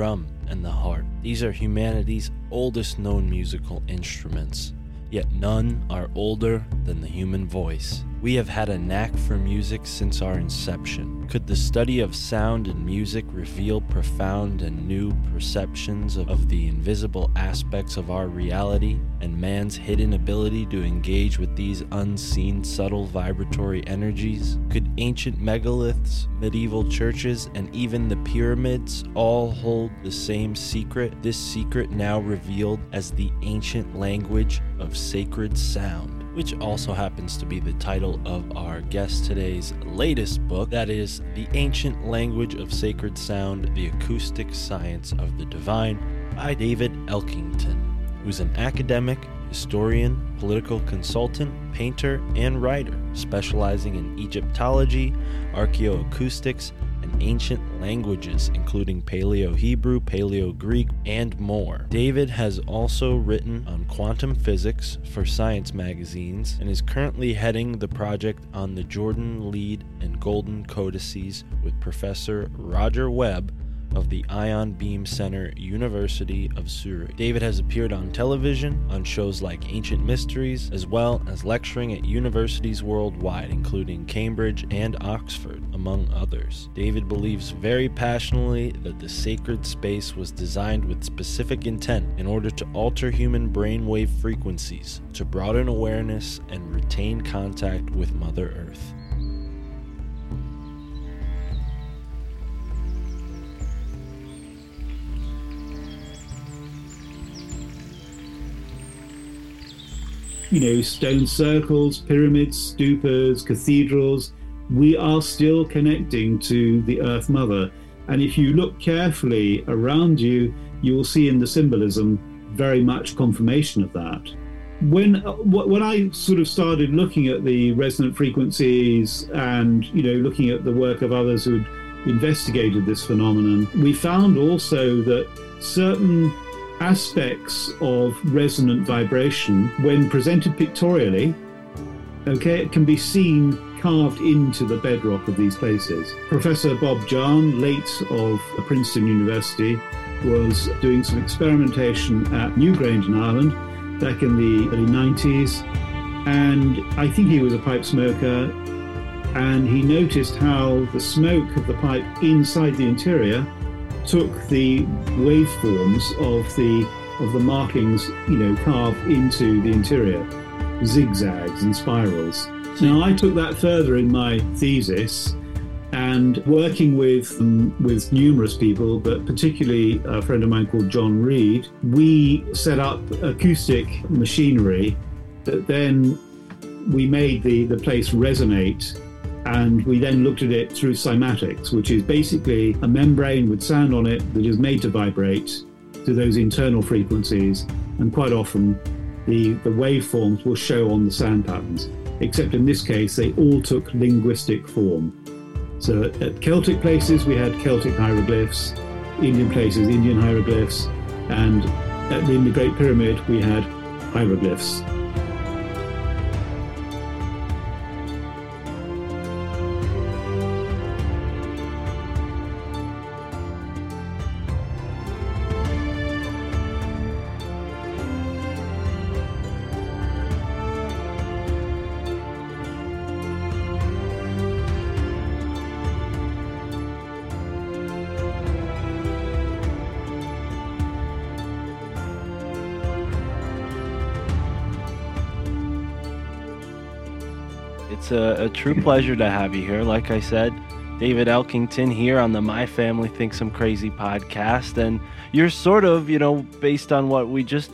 Drum, and the harp. These are humanity's oldest known musical instruments, yet none are older than the human voice. We have had a knack for music since our inception. Could the study of sound and music reveal profound and new perceptions of, the invisible aspects of our reality and man's hidden ability to engage with these unseen subtle vibratory energies? Could ancient megaliths, medieval churches, and even the pyramids all hold the same secret? This secret now revealed as the ancient language of sacred sound which also happens to be the title of our guest today's latest book that is The Ancient Language of Sacred Sound The Acoustic Science of the Divine by David Elkington, who's an academic, historian, political consultant, painter, and writer specializing in Egyptology, archaeoacoustics, ancient languages, including Paleo Hebrew, Paleo Greek, and more. David has also written on quantum physics for science magazines and is currently heading the project on the Jordan Lead and Golden Codices with Professor Roger Webb of the Ion Beam Center, University of Zurich. David has appeared on television on shows like Ancient Mysteries, as well as lecturing at universities worldwide, including Cambridge and Oxford, among others. David believes very passionately that the sacred space was designed with specific intent in order to alter human brainwave frequencies, to broaden awareness and retain contact with Mother Earth. You know, stone circles, pyramids, stupas, cathedrals, we are still connecting to the Earth Mother. And if you look carefully around you, you will see in the symbolism very much confirmation of that. When uh, when I sort of started looking at the resonant frequencies and you know looking at the work of others who'd investigated this phenomenon, we found also that certain aspects of resonant vibration, when presented pictorially, okay, it can be seen carved into the bedrock of these places. Professor Bob Jahn, late of Princeton University, was doing some experimentation at Newgrange in Ireland back in the early 90s, and I think he was a pipe smoker. And he noticed how the smoke of the pipe inside the interior took the waveforms of the of the markings, you know, carved into the interior, zigzags and spirals. Now I took that further in my thesis, and working with um, with numerous people, but particularly a friend of mine called John Reed, we set up acoustic machinery that then we made the, the place resonate and we then looked at it through cymatics, which is basically a membrane with sound on it that is made to vibrate to those internal frequencies, and quite often the, the waveforms will show on the sound patterns, except in this case they all took linguistic form. So at Celtic places we had Celtic hieroglyphs, Indian places Indian hieroglyphs, and in the Great Pyramid we had hieroglyphs. A, true pleasure to have you here. Like I said, David Elkington here on the My Family Thinks I'm Crazy podcast. And you're sort of, you know, based on what we just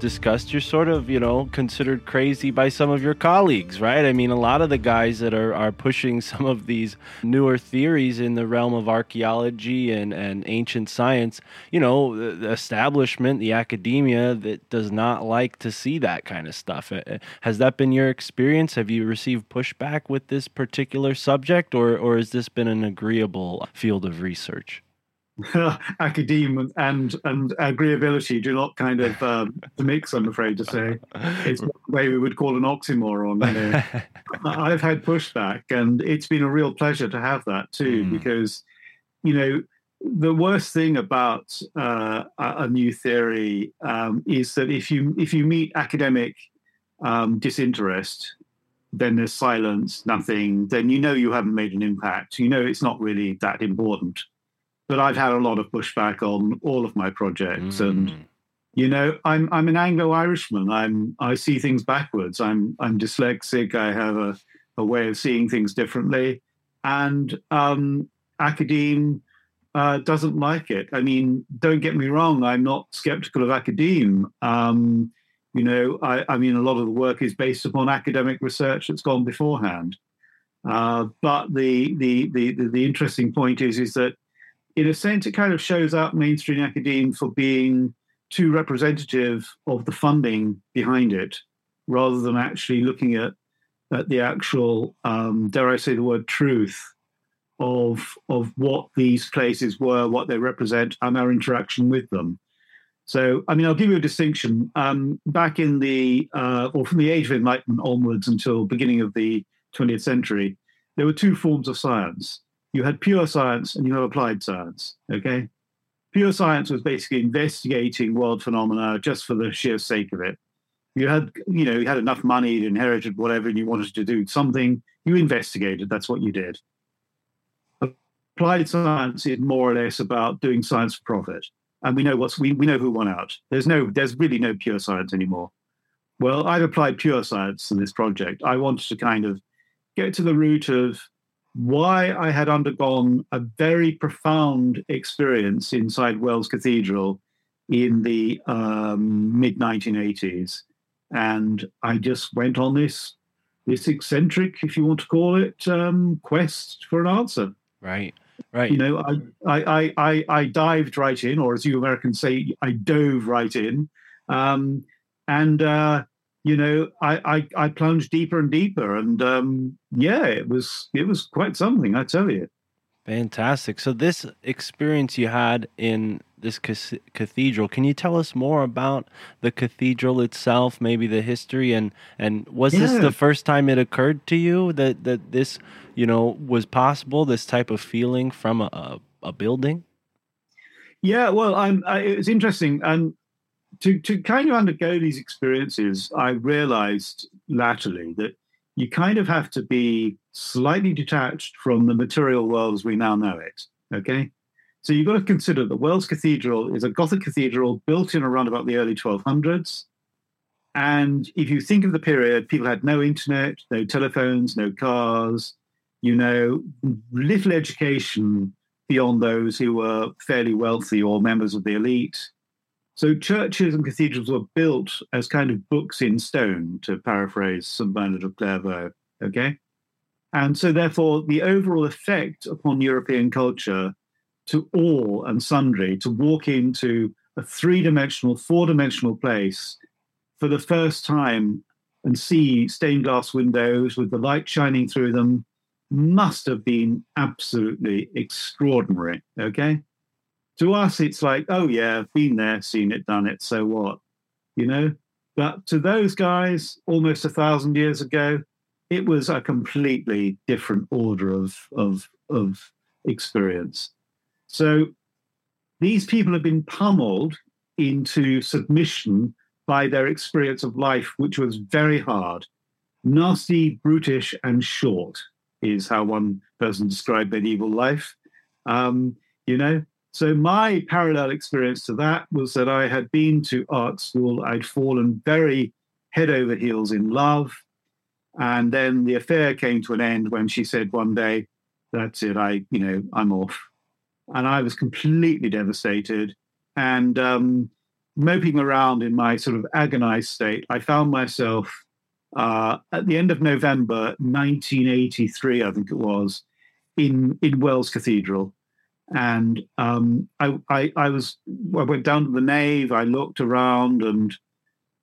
discussed, you're sort of, you know, considered crazy by some of your colleagues, right? I mean, a lot of the guys that are, are pushing some of these newer theories in the realm of archaeology and, and ancient science, you know, the, the establishment, the academia that does not like to see that kind of stuff. Uh, Has that been your experience? Have you received pushback with this particular subject, or, or has this been an agreeable field of research? academe and and agreeability do not kind of um, mix. I'm afraid to say, it's the way we would call an oxymoron. You know. I've had pushback, and it's been a real pleasure to have that too, Mm. because you know the worst thing about uh, a new theory um, is that if you if you meet academic um, disinterest, then there's silence, nothing. Then you know you haven't made an impact. You know it's not really that important but I've had a lot of pushback on all of my projects, and Mm. you know, I'm I'm an Anglo-Irishman. I'm I see things backwards. I'm I'm dyslexic. I have a, a way of seeing things differently, and um, academe uh, doesn't like it. I mean, don't get me wrong. I'm not skeptical of academe. Um, you know, I, I mean, a lot of the work is based upon academic research that's gone beforehand. Uh, but the, the the the the interesting point is is that in a sense, it kind of shows up mainstream academia for being too representative of the funding behind it, rather than actually looking at at the actual, um, dare I say the word truth, of of what these places were, what they represent, and our interaction with them. So, I mean, I'll give you a distinction. Um, back in the, uh, or from the Age of Enlightenment onwards until beginning of the 20th century, there were two forms of science you had pure science and you have applied science. Okay. Pure science was basically investigating world phenomena just for the sheer sake of it. You had, you know, you had enough money, you inherited whatever, and you wanted to do something, you investigated. That's what you did. Applied science is more or less about doing science for profit. And we know what's we, we know who won out. There's no there's really no pure science anymore. Well, I've applied pure science in this project. I wanted to kind of get to the root of why I had undergone a very profound experience inside Wells Cathedral in the um, mid 1980s, and I just went on this this eccentric, if you want to call it, um, quest for an answer. Right, right. You know, I, I I I I dived right in, or as you Americans say, I dove right in, um, and uh, you know, I, I I plunged deeper and deeper, and um, yeah, it was it was quite something, I tell you. Fantastic. So, this experience you had in this cathedral, can you tell us more about the cathedral itself, maybe the history, and and was this the first time it occurred to you that that this, you know, was possible? This type of feeling from a a, a building. Yeah, well, I'm. I, it's interesting, and to to kind of undergo these experiences, I realized latterly that you kind of have to be slightly detached from the material world as we now know it. Okay, so you've got to consider that Wells Cathedral is a Gothic cathedral built in around about the early 1200s. And if you think of the period, people had no internet, no telephones, no cars. you know, little education beyond those who were fairly wealthy or members of the elite. So churches and cathedrals were built as kind of books in stone, to paraphrase St. Bernard of Clairvaux. Okay. And so, therefore, the overall effect upon European culture to all and sundry to walk into a three dimensional, four dimensional place for the first time and see stained glass windows with the light shining through them must have been absolutely extraordinary. Okay. To us, it's like, oh, yeah, I've been there, seen it, done it, so what? You know? But to those guys almost a thousand years ago, it was a completely different order of, of, of experience. So these people have been pummeled into submission by their experience of life, which was very hard, nasty, brutish, and short, is how one person described medieval life. Um, you know, so my parallel experience to that was that I had been to art school, I'd fallen very head over heels in love. And then the affair came to an end when she said one day, That's it, I, you know, I'm off. And I was completely devastated. And um, moping around in my sort of agonized state, I found myself uh, at the end of November 1983, I think it was, in, in Wells Cathedral. And um, I, I, I was, I went down to the nave, I looked around, and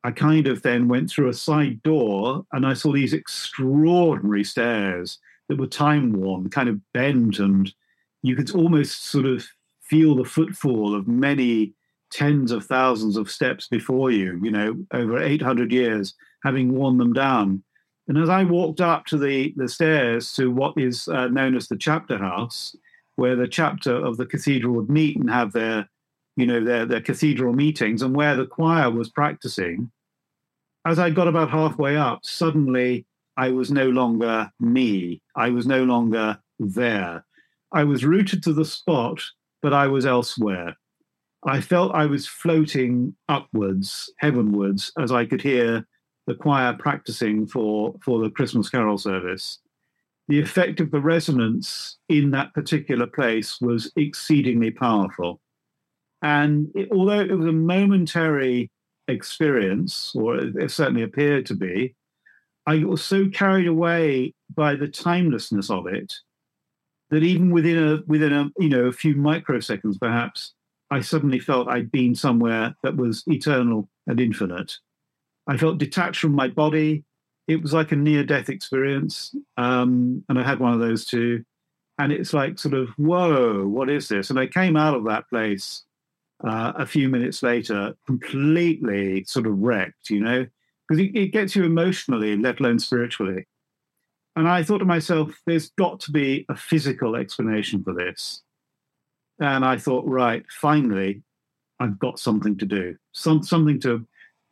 I kind of then went through a side door and I saw these extraordinary stairs that were time worn, kind of bent, and you could almost sort of feel the footfall of many tens of thousands of steps before you, you know, over 800 years, having worn them down. And as I walked up to the, the stairs to what is uh, known as the chapter house, where the chapter of the cathedral would meet and have their, you know, their, their cathedral meetings, and where the choir was practicing, as I got about halfway up, suddenly I was no longer me. I was no longer there. I was rooted to the spot, but I was elsewhere. I felt I was floating upwards, heavenwards, as I could hear the choir practicing for, for the Christmas carol service. The effect of the resonance in that particular place was exceedingly powerful. And it, although it was a momentary experience, or it certainly appeared to be, I was so carried away by the timelessness of it that even within a within a you know a few microseconds, perhaps, I suddenly felt I'd been somewhere that was eternal and infinite. I felt detached from my body. It was like a near-death experience, um, and I had one of those too. And it's like sort of, whoa, what is this? And I came out of that place uh, a few minutes later, completely sort of wrecked, you know, because it, it gets you emotionally, let alone spiritually. And I thought to myself, there's got to be a physical explanation for this. And I thought, right, finally, I've got something to do, some, something to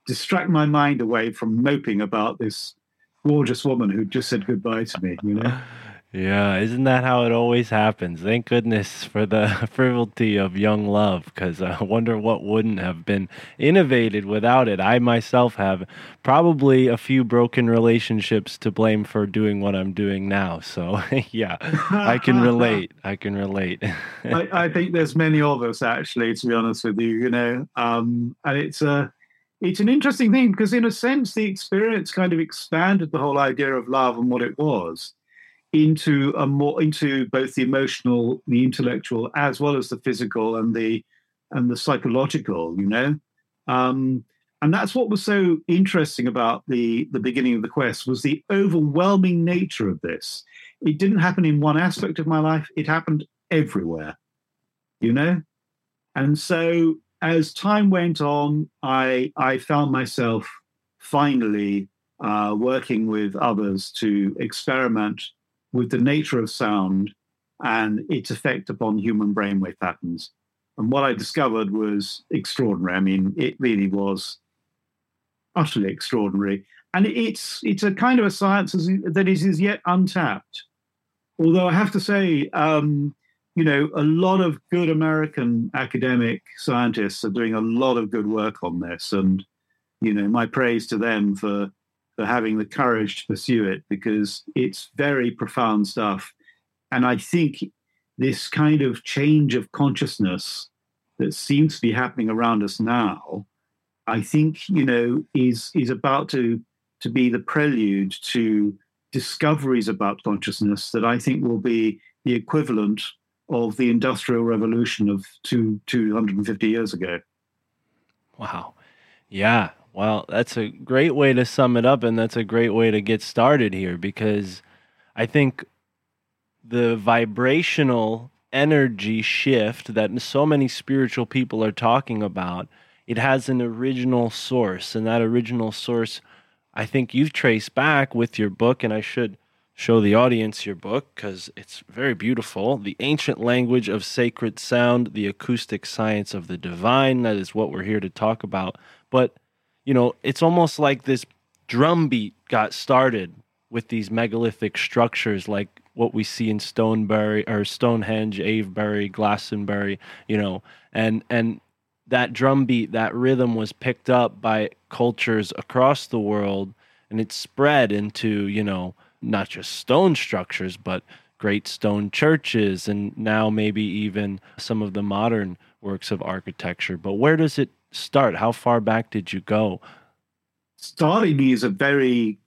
distract my mind away from moping about this gorgeous woman who just said goodbye to me, you know? Yeah, isn't that how it always happens? Thank goodness for the frivolity of young love, because I wonder what wouldn't have been innovated without it. I myself have probably a few broken relationships to blame for doing what I'm doing now. So, yeah, I can relate. I can relate. I, I, think there's many of us, actually, to be honest with you, you know, um, and it's a. It's an interesting thing because, in a sense, the experience kind of expanded the whole idea of love and what it was into a more into both the emotional, the intellectual, as well as the physical and the and the psychological. You know, um, and that's what was so interesting about the the beginning of the quest was the overwhelming nature of this. It didn't happen in one aspect of my life; it happened everywhere. You know, and so as time went on, I I found myself finally uh, working with others to experiment with the nature of sound and its effect upon human brainwave patterns. And what I discovered was extraordinary. I mean, it really was utterly extraordinary. And it's it's a kind of a science that is as yet untapped. Although I have to say, um, you know, a lot of good American academic scientists are doing a lot of good work on this, and you know, my praise to them for for having the courage to pursue it because it's very profound stuff. And I think this kind of change of consciousness that seems to be happening around us now, I think, you know, is is about to to be the prelude to discoveries about consciousness that I think will be the equivalent of the industrial revolution of two, 250 years ago. Wow. Yeah. Well, that's a great way to sum it up. And that's a great way to get started here because I think the vibrational energy shift that so many spiritual people are talking about it has an original source and that original source i think you've traced back with your book and i should show the audience your book because it's very beautiful. The ancient language of sacred sound the acoustic science of the divine that is what we're here to talk about. But you know it's almost like this drumbeat got started with these megalithic structures like what we see in Stonebury or Stonehenge, Avebury, Glastonbury, you know, and and that drum beat, that rhythm was picked up by cultures across the world and it spread into, you know, not just stone structures, but great stone churches and now maybe even some of the modern works of architecture. But where does it start? How far back did you go? Starting is a very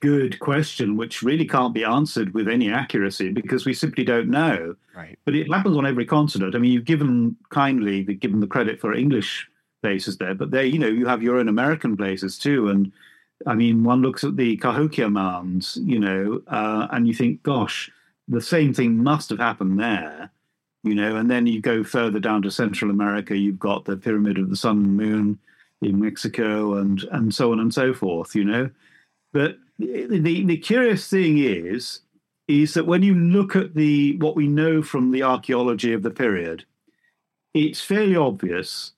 good question, which really can't be answered with any accuracy because we simply don't know. Right. But it happens on every continent. I mean, you've given kindly given the credit for English places there, but there, you know, you have your own American places too. And I mean, one looks at the Cahokia Mounds, you know, uh, and you think, gosh, the same thing must have happened there, you know. And then you go further down to Central America, you've got the Pyramid of the Sun and Moon in Mexico, and and so on and so forth, you know. But the, the curious thing is is that when you look at the what we know from the archaeology of the period, it's fairly obvious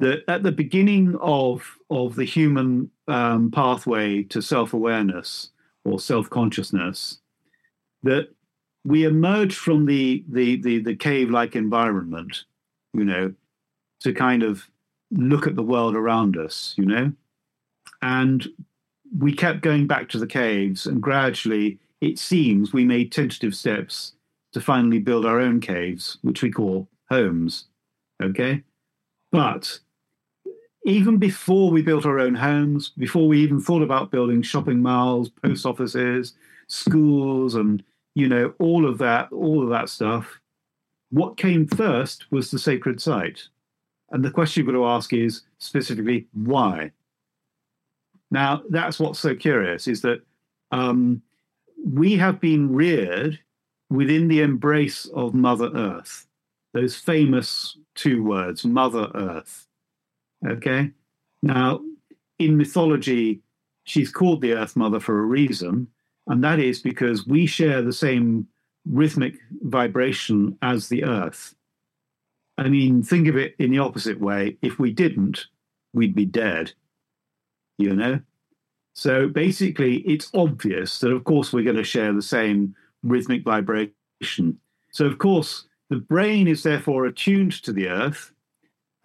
that at the beginning of of the human um, pathway to self awareness or self consciousness, that we emerge from the the the, the cave like environment, you know, to kind of look at the world around us, you know, and we kept going back to the caves, and gradually, it seems, we made tentative steps to finally build our own caves, which we call homes. Okay? But even before we built our own homes, before we even thought about building shopping malls, post offices, schools, and you know, all of that, all of that stuff, what came first was the sacred site. And the question you've got to ask is specifically why? Now, that's what's so curious is that um, we have been reared within the embrace of Mother Earth, those famous two words, Mother Earth. Okay? Now, in mythology, she's called the Earth Mother for a reason, and that is because we share the same rhythmic vibration as the Earth. I mean, think of it in the opposite way. If we didn't, we'd be dead you know? So basically, it's obvious that, of course, we're going to share the same rhythmic vibration. So, of course, the brain is therefore attuned to the earth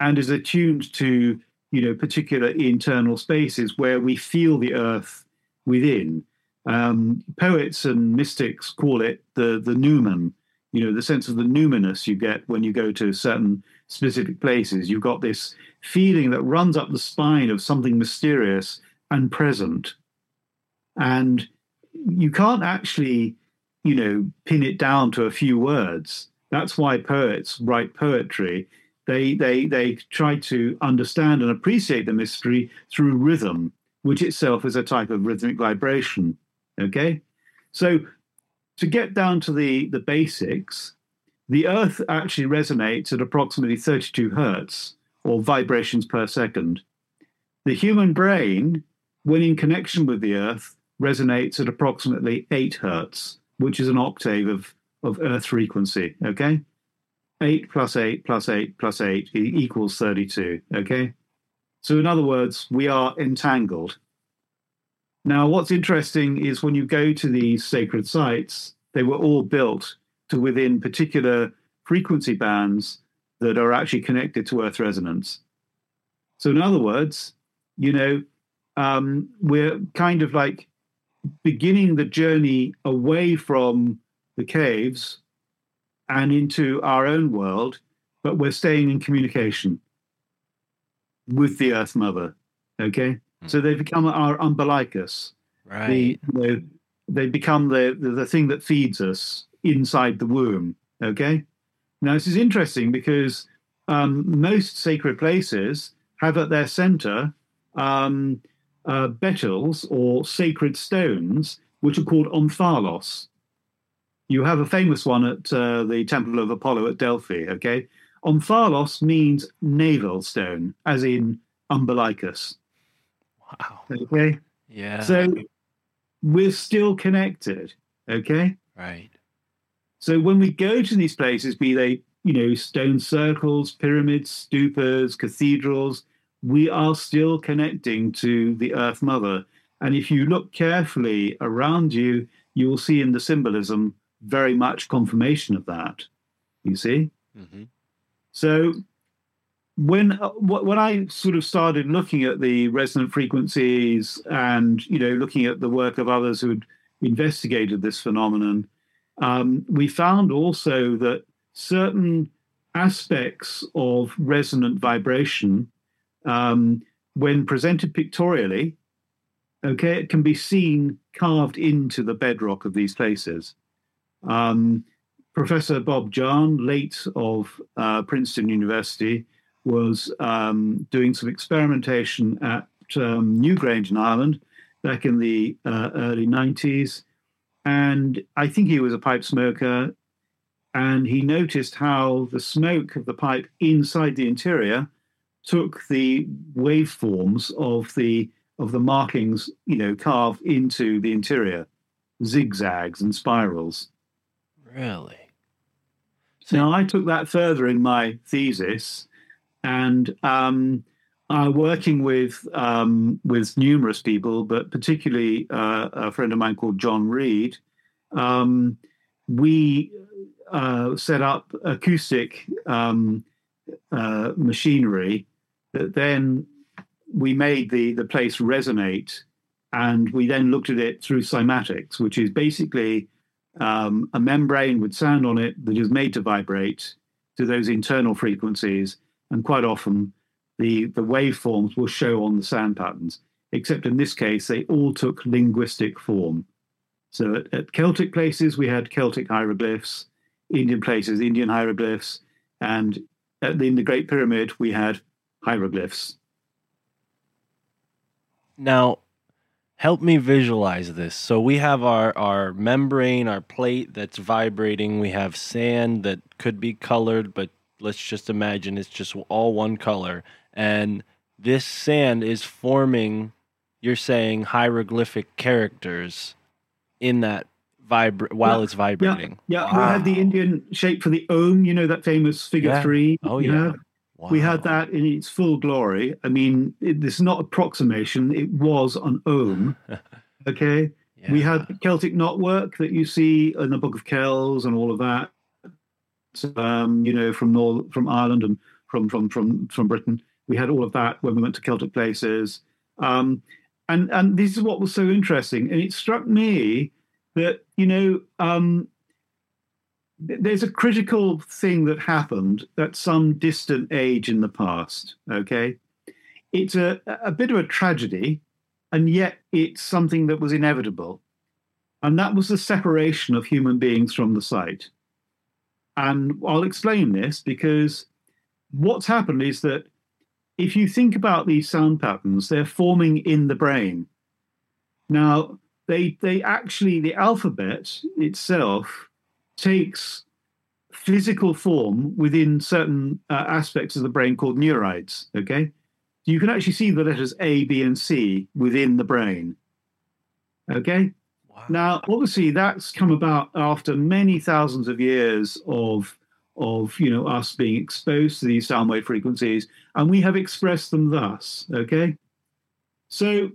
and is attuned to, you know, particular internal spaces where we feel the earth within. Um, poets and mystics call it the, the numen, you know, the sense of the numinous you get when you go to certain specific places. You've got this feeling that runs up the spine of something mysterious and present. And you can't actually, you know, pin it down to a few words. That's why poets write poetry. They they they try to understand and appreciate the mystery through rhythm, which itself is a type of rhythmic vibration. Okay? So to get down to the, the basics, the Earth actually resonates at approximately 32 hertz or vibrations per second. The human brain, when in connection with the Earth, resonates at approximately 8 hertz, which is an octave of, of Earth frequency. Okay? 8 plus 8 plus 8 plus 8 equals 32. Okay? So, in other words, we are entangled. Now, what's interesting is when you go to these sacred sites, they were all built to within particular frequency bands that are actually connected to Earth resonance. So, in other words, you know, um, we're kind of like beginning the journey away from the caves and into our own world, but we're staying in communication with the Earth Mother. Okay, so they become our umbilicus. Right. The, the they become the, the the thing that feeds us inside the womb. Okay, now this is interesting because um, most sacred places have at their center um, uh, baetyls or sacred stones, which are called omphalos. You have a famous one at uh, the Temple of Apollo at Delphi. Okay, omphalos means navel stone, as in umbilicus. wow. Okay, Yeah. so we're still connected. Okay, right. so when we go to these places, be they you know stone circles, pyramids, stupas, cathedrals, we are still connecting to the Earth Mother. And if you look carefully around you, you will see in the symbolism very much confirmation of that. You see. hmm So when uh, when I sort of started looking at the resonant frequencies and you know looking at the work of others who had investigated this phenomenon, um, we found also that certain aspects of resonant vibration, um, when presented pictorially, okay, it can be seen carved into the bedrock of these places. Um, Professor Bob Jahn, late of uh, Princeton University, was um, doing some experimentation at um, Newgrange in Ireland back in the uh, early 90s. And I think he was a pipe smoker. And he noticed how the smoke of the pipe inside the interior took the waveforms of the of the markings, you know, carved into the interior, zigzags and spirals. Really. Now, I took that further in my thesis, and um, uh, working with um, with numerous people, but particularly uh, a friend of mine called John Reed, um, we uh, set up acoustic um, uh, machinery that then we made the the place resonate, and we then looked at it through cymatics, which is basically um, a membrane with sound on it that is made to vibrate to those internal frequencies, and quite often the the waveforms will show on the sound patterns. Except in this case, they all took linguistic form. So at, at Celtic places, we had Celtic hieroglyphs, Indian places, Indian hieroglyphs, and at the, in the Great Pyramid, we had hieroglyphs. Now, help me visualize this. So we have our our membrane, our plate that's vibrating. We have sand that could be colored, but let's just imagine it's just all one color. And this sand is forming, you're saying hieroglyphic characters in that vibra- while Yeah, it's vibrating. Yeah, yeah. we had the Indian shape for the Om, you know, that famous figure Yeah. three. Oh you yeah. Know? We had that in its full glory. I mean, it, this is not approximation, it was an Om. Okay. We had Celtic knotwork that you see in the Book of Kells and all of that. Um, you know, from Nor- from Ireland and from from from from Britain, we had all of that when we went to Celtic places. Um, and and this is what was so interesting, and it struck me that you know um, there's a critical thing that happened at some distant age in the past. Okay, it's a a bit of a tragedy, and yet it's something that was inevitable, and that was the separation of human beings from the site. And I'll explain this because what's happened is that if you think about these sound patterns, they're forming in the brain. Now, they they actually the alphabet itself takes physical form within certain uh, aspects of the brain called neurites. Okay, you can actually see the letters A, B, and C within the brain. Okay, Wow. now, obviously, that's come about after many thousands of years of of you know us being exposed to these sound wave frequencies, and we have expressed them thus. Okay, so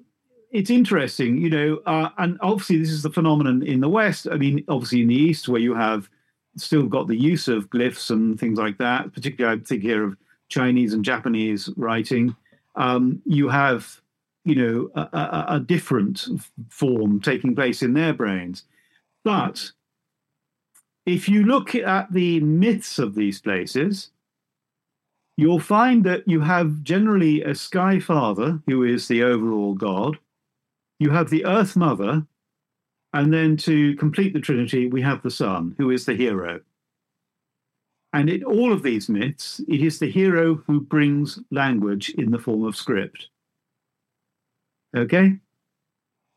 it's interesting, you know, uh, and obviously this is the phenomenon in the West. I mean, obviously in the East, where you have still got the use of glyphs and things like that. Particularly, I think here of Chinese and Japanese writing. Um, you have you know, a, a, a different form taking place in their brains. But if you look at the myths of these places, you'll find that you have generally a sky father who is the overall god. You have the earth mother, and then to complete the trinity, we have the son who is the hero. And in all of these myths, it is the hero who brings language in the form of script. Okay?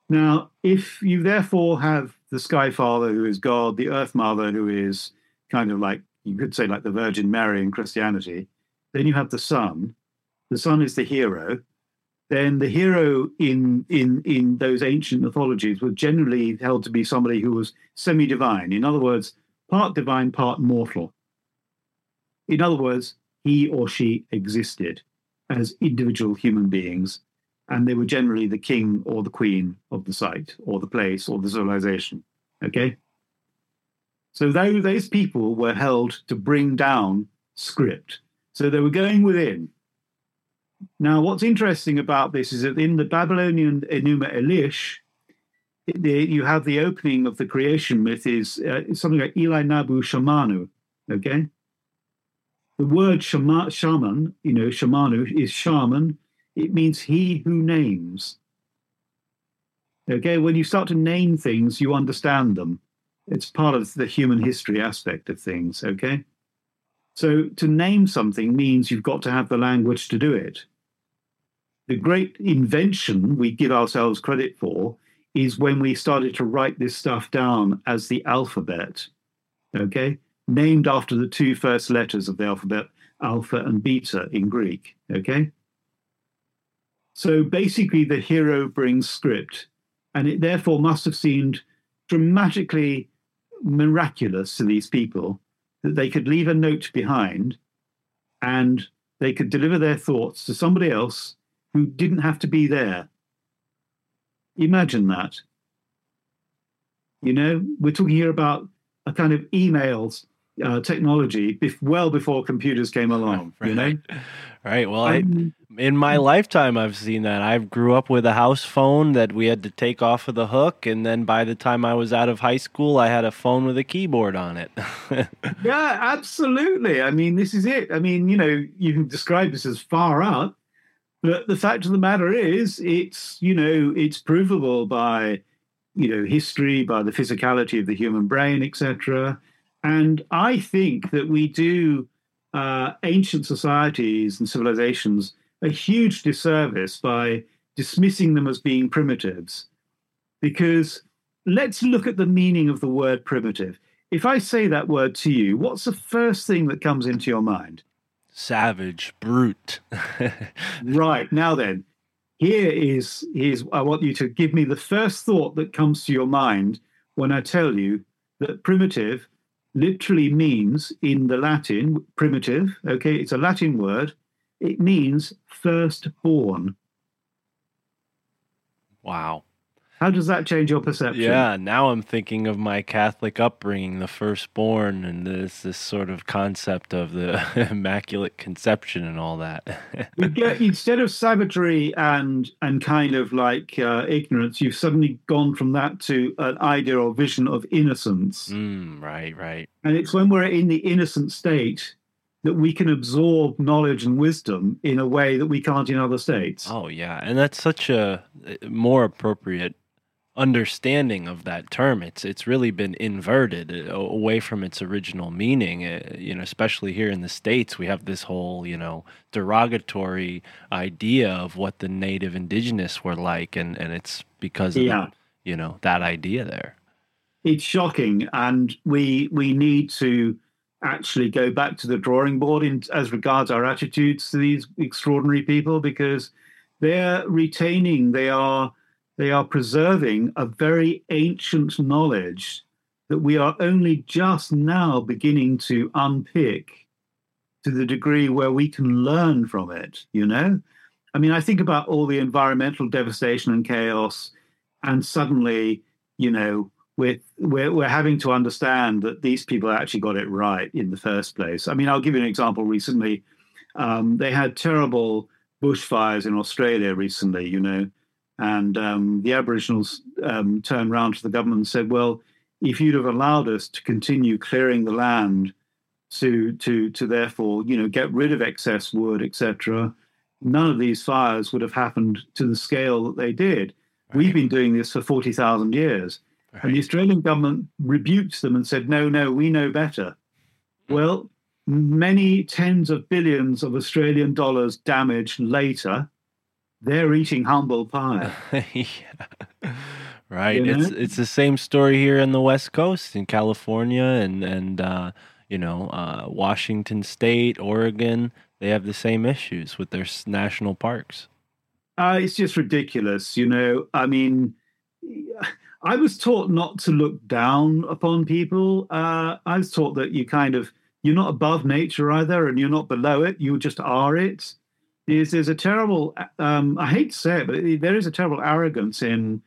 Now, if you therefore have the Sky Father, who is God, the Earth Mother, who is kind of like, you could say, like the Virgin Mary in Christianity, then you have the Son. The Son is the hero. Then the hero in in in those ancient mythologies was generally held to be somebody who was semi-divine. In other words, part divine, part mortal. In other words, he or she existed as individual human beings and they were generally the king or the queen of the site or the place or the civilization. Okay? So those, those people were held to bring down script. So they were going within. Now, what's interesting about this is that in the Babylonian Enuma Elish, you have the opening of the creation myth is uh, something like Eli Nabu Shamanu. Okay? The word shama, shaman, you know, shamanu is shaman, it means he who names. Okay, when you start to name things, you understand them. It's part of the human history aspect of things. Okay. So to name something means you've got to have the language to do it. The great invention we give ourselves credit for is when we started to write this stuff down as the alphabet. Okay. Named after the two first letters of the alphabet, alpha and beta in Greek. Okay. So basically, the hero brings script, and it therefore must have seemed dramatically miraculous to these people that they could leave a note behind and they could deliver their thoughts to somebody else who didn't have to be there. Imagine that. You know, we're talking here about a kind of emails uh, technology bef- well before computers came along. right. You know, Right. Well, I, Um, in my lifetime, I've seen that. I grew up with a house phone that we had to take off of the hook, and then by the time I was out of high school, I had a phone with a keyboard on it. Yeah, absolutely. I mean, this is it. I mean, you know, you can describe this as far out, but the fact of the matter is, it's, you know, it's provable by, you know, history, by the physicality of the human brain, etc. And I think that we do uh, ancient societies and civilizations a huge disservice by dismissing them as being primitives. Because let's look at the meaning of the word primitive. If I say that word to you, what's the first thing that comes into your mind? Savage, brute. Right, now then, here is, is I want you to give me the first thought that comes to your mind when I tell you that primitive literally means in the Latin, primitive, okay, it's a Latin word, it means firstborn. wow. How does that change your perception? Yeah, now I'm thinking of my Catholic upbringing, the firstborn, and this this sort of concept of the immaculate conception and all that. You get, instead of savagery and and kind of like uh, ignorance, you've suddenly gone from that to an idea or vision of innocence. mm, right, right. And it's when we're in the innocent state that we can absorb knowledge and wisdom in a way that we can't in other states. Oh yeah, and that's such a uh, more appropriate understanding of that term. It's it's really been inverted uh, away from its original meaning. Uh, you know, especially here in the states, we have this whole you know derogatory idea of what the native indigenous were like, and and it's because of Yeah. you know that idea there. It's shocking, and we we need to actually go back to the drawing board in as regards our attitudes to these extraordinary people because they're retaining, they are they are preserving a very ancient knowledge that we are only just now beginning to unpick to the degree where we can learn from it, you know? I mean, I think about all the environmental devastation and chaos, and suddenly, you know, we're, we're, we're having to understand that these people actually got it right in the first place. I mean, I'll give you an example recently. Um, they had terrible bushfires in Australia recently, you know, and um, the Aboriginals um, turned round to the government and said, "Well, if you'd have allowed us to continue clearing the land to to to therefore, you know, get rid of excess wood, etc." None of these fires would have happened to the scale that they did. We've been doing this for 40,000 years. And the Australian government rebuked them and said, no, no, we know better. Well, many tens of billions of Australian dollars damaged later, they're eating humble pie. yeah. Right. You It's know? it's the same story here in the West Coast, in California and and uh, you know uh, Washington State, Oregon. They have the same issues with their national parks. Uh, it's just ridiculous, you know. I mean, I was taught not to look down upon people. Uh, I was taught that you kind of you're not above nature either, and you're not below it. You just are it. There's, there's a terrible. Um, I hate to say it, but there is a terrible arrogance in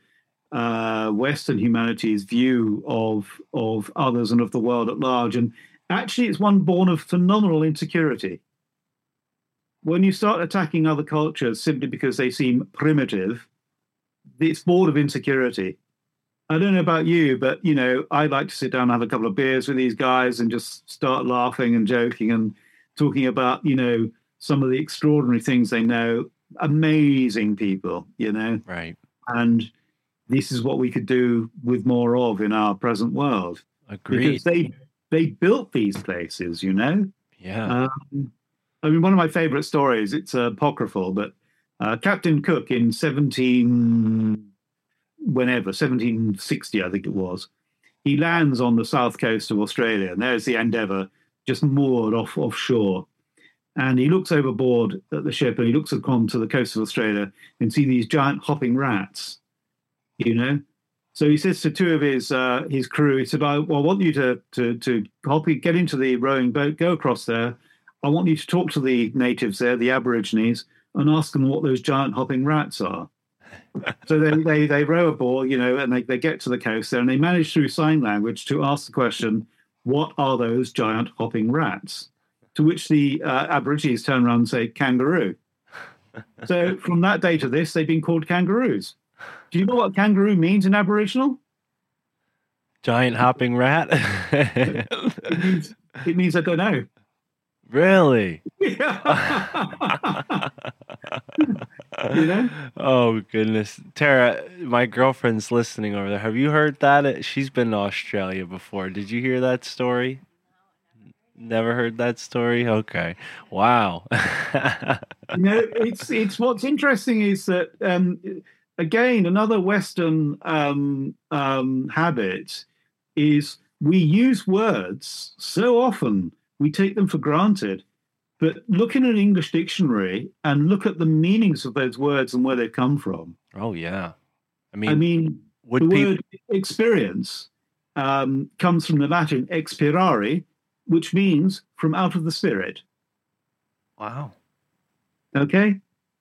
uh, Western humanity's view of of others and of the world at large, and actually, it's one born of phenomenal insecurity when you start attacking other cultures simply because they seem primitive, it's born of insecurity. I don't know about you, but you know, I like to sit down and have a couple of beers with these guys and just start laughing and joking and talking about, you know, some of the extraordinary things they know. Amazing people, you know, Right. and this is what we could do with more of in our present world Agreed. because they they built these places, you know. yeah. Um, I mean, one of my favorite stories, it's apocryphal, but uh, Captain Cook in 17, whenever, 1760, I think it was, he lands on the south coast of Australia, and there's the Endeavour just moored off offshore. And he looks overboard at the ship and he looks across to the coast of Australia and see these giant hopping rats, you know? So he says to two of his uh, his crew, he said, I, well, I want you to to to hop, get into the rowing boat, go across there. I want you to talk to the natives there, the Aborigines, and ask them what those giant hopping rats are. so they, they they row aboard, you know, and they, they get to the coast there, and they manage through sign language to ask the question, "What are those giant hopping rats?" To which the uh, Aborigines turn around and say, "Kangaroo." so from that day to this, they've been called kangaroos. Do you know what kangaroo means in Aboriginal? Giant hopping rat. It means, it means I don't know. really? you know? Oh goodness, Tara, my girlfriend's listening over there. Have you heard that? She's been to Australia before. Did you hear that story? Never heard that story. Okay, wow. you know, it's it's what's interesting is that um, again another Western um, um, habit is we use words so often we take them for granted. But look in an English dictionary and look at the meanings of those words and where they come from. oh yeah. I mean, I mean, would the people? word experience um, comes from the Latin expirare, which means from out of the spirit. Wow. Okay.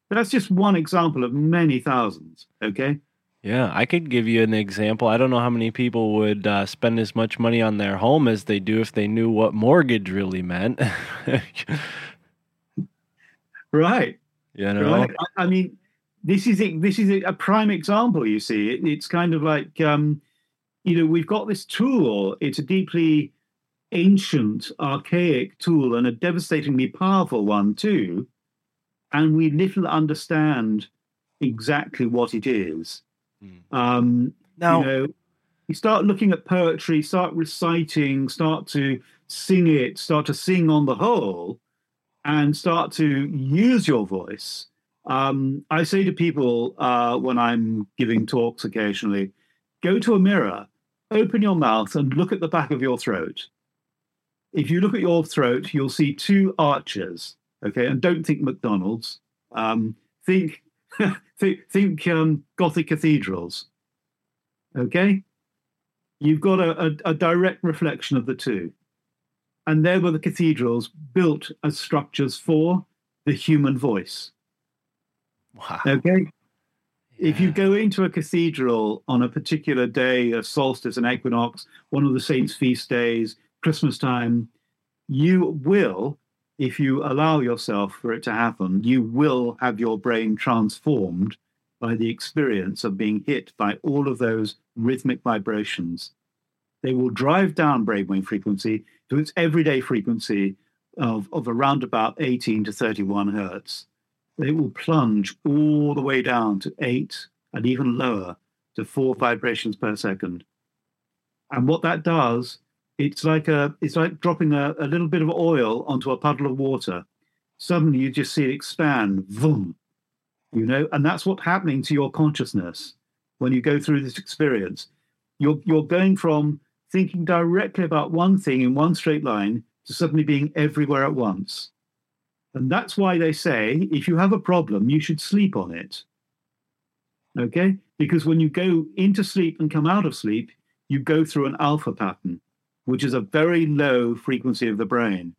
That's just one example of many thousands. Okay. Yeah, I could give you an example. I don't know how many people would uh, spend as much money on their home as they do if they knew what mortgage really meant. Right. you know? Right. I, I mean, this is a, this is a, a prime example. You see, it, it's kind of like um, you know we've got this tool. It's a deeply ancient, archaic tool and a devastatingly powerful one too, and we little understand exactly what it is. Hmm. Um, Now, you know, you start looking at poetry, start reciting, start to sing it, start to sing on the whole, and start to use your voice. Um, I say to people uh, when I'm giving talks occasionally, go to a mirror, open your mouth, and look at the back of your throat. If you look at your throat, you'll see two arches. Okay, and don't think McDonald's. Um, think, think, think um, Gothic cathedrals. Okay, you've got a, a, a direct reflection of the two, and there were the cathedrals built as structures for the human voice. wow. Okay, if you go into a cathedral on a particular day, a solstice, an equinox, one of the saints' feast days, Christmas time, you will if you allow yourself for it to happen, you will have your brain transformed by the experience of being hit by all of those rhythmic vibrations. They will drive down brainwave frequency to its everyday frequency of, of around about 18 to 31 hertz. They will plunge all the way down to eight and even lower to four vibrations per second. And what that does, it's like a it's like dropping a, a little bit of oil onto a puddle of water. Suddenly you just see it expand, boom, you know, and that's what's happening to your consciousness when you go through this experience. You're you're going from thinking directly about one thing in one straight line to suddenly being everywhere at once. And that's why they say if you have a problem, you should sleep on it. Okay? Because when you go into sleep and come out of sleep, you go through an alpha pattern, which is a very low frequency of the brain.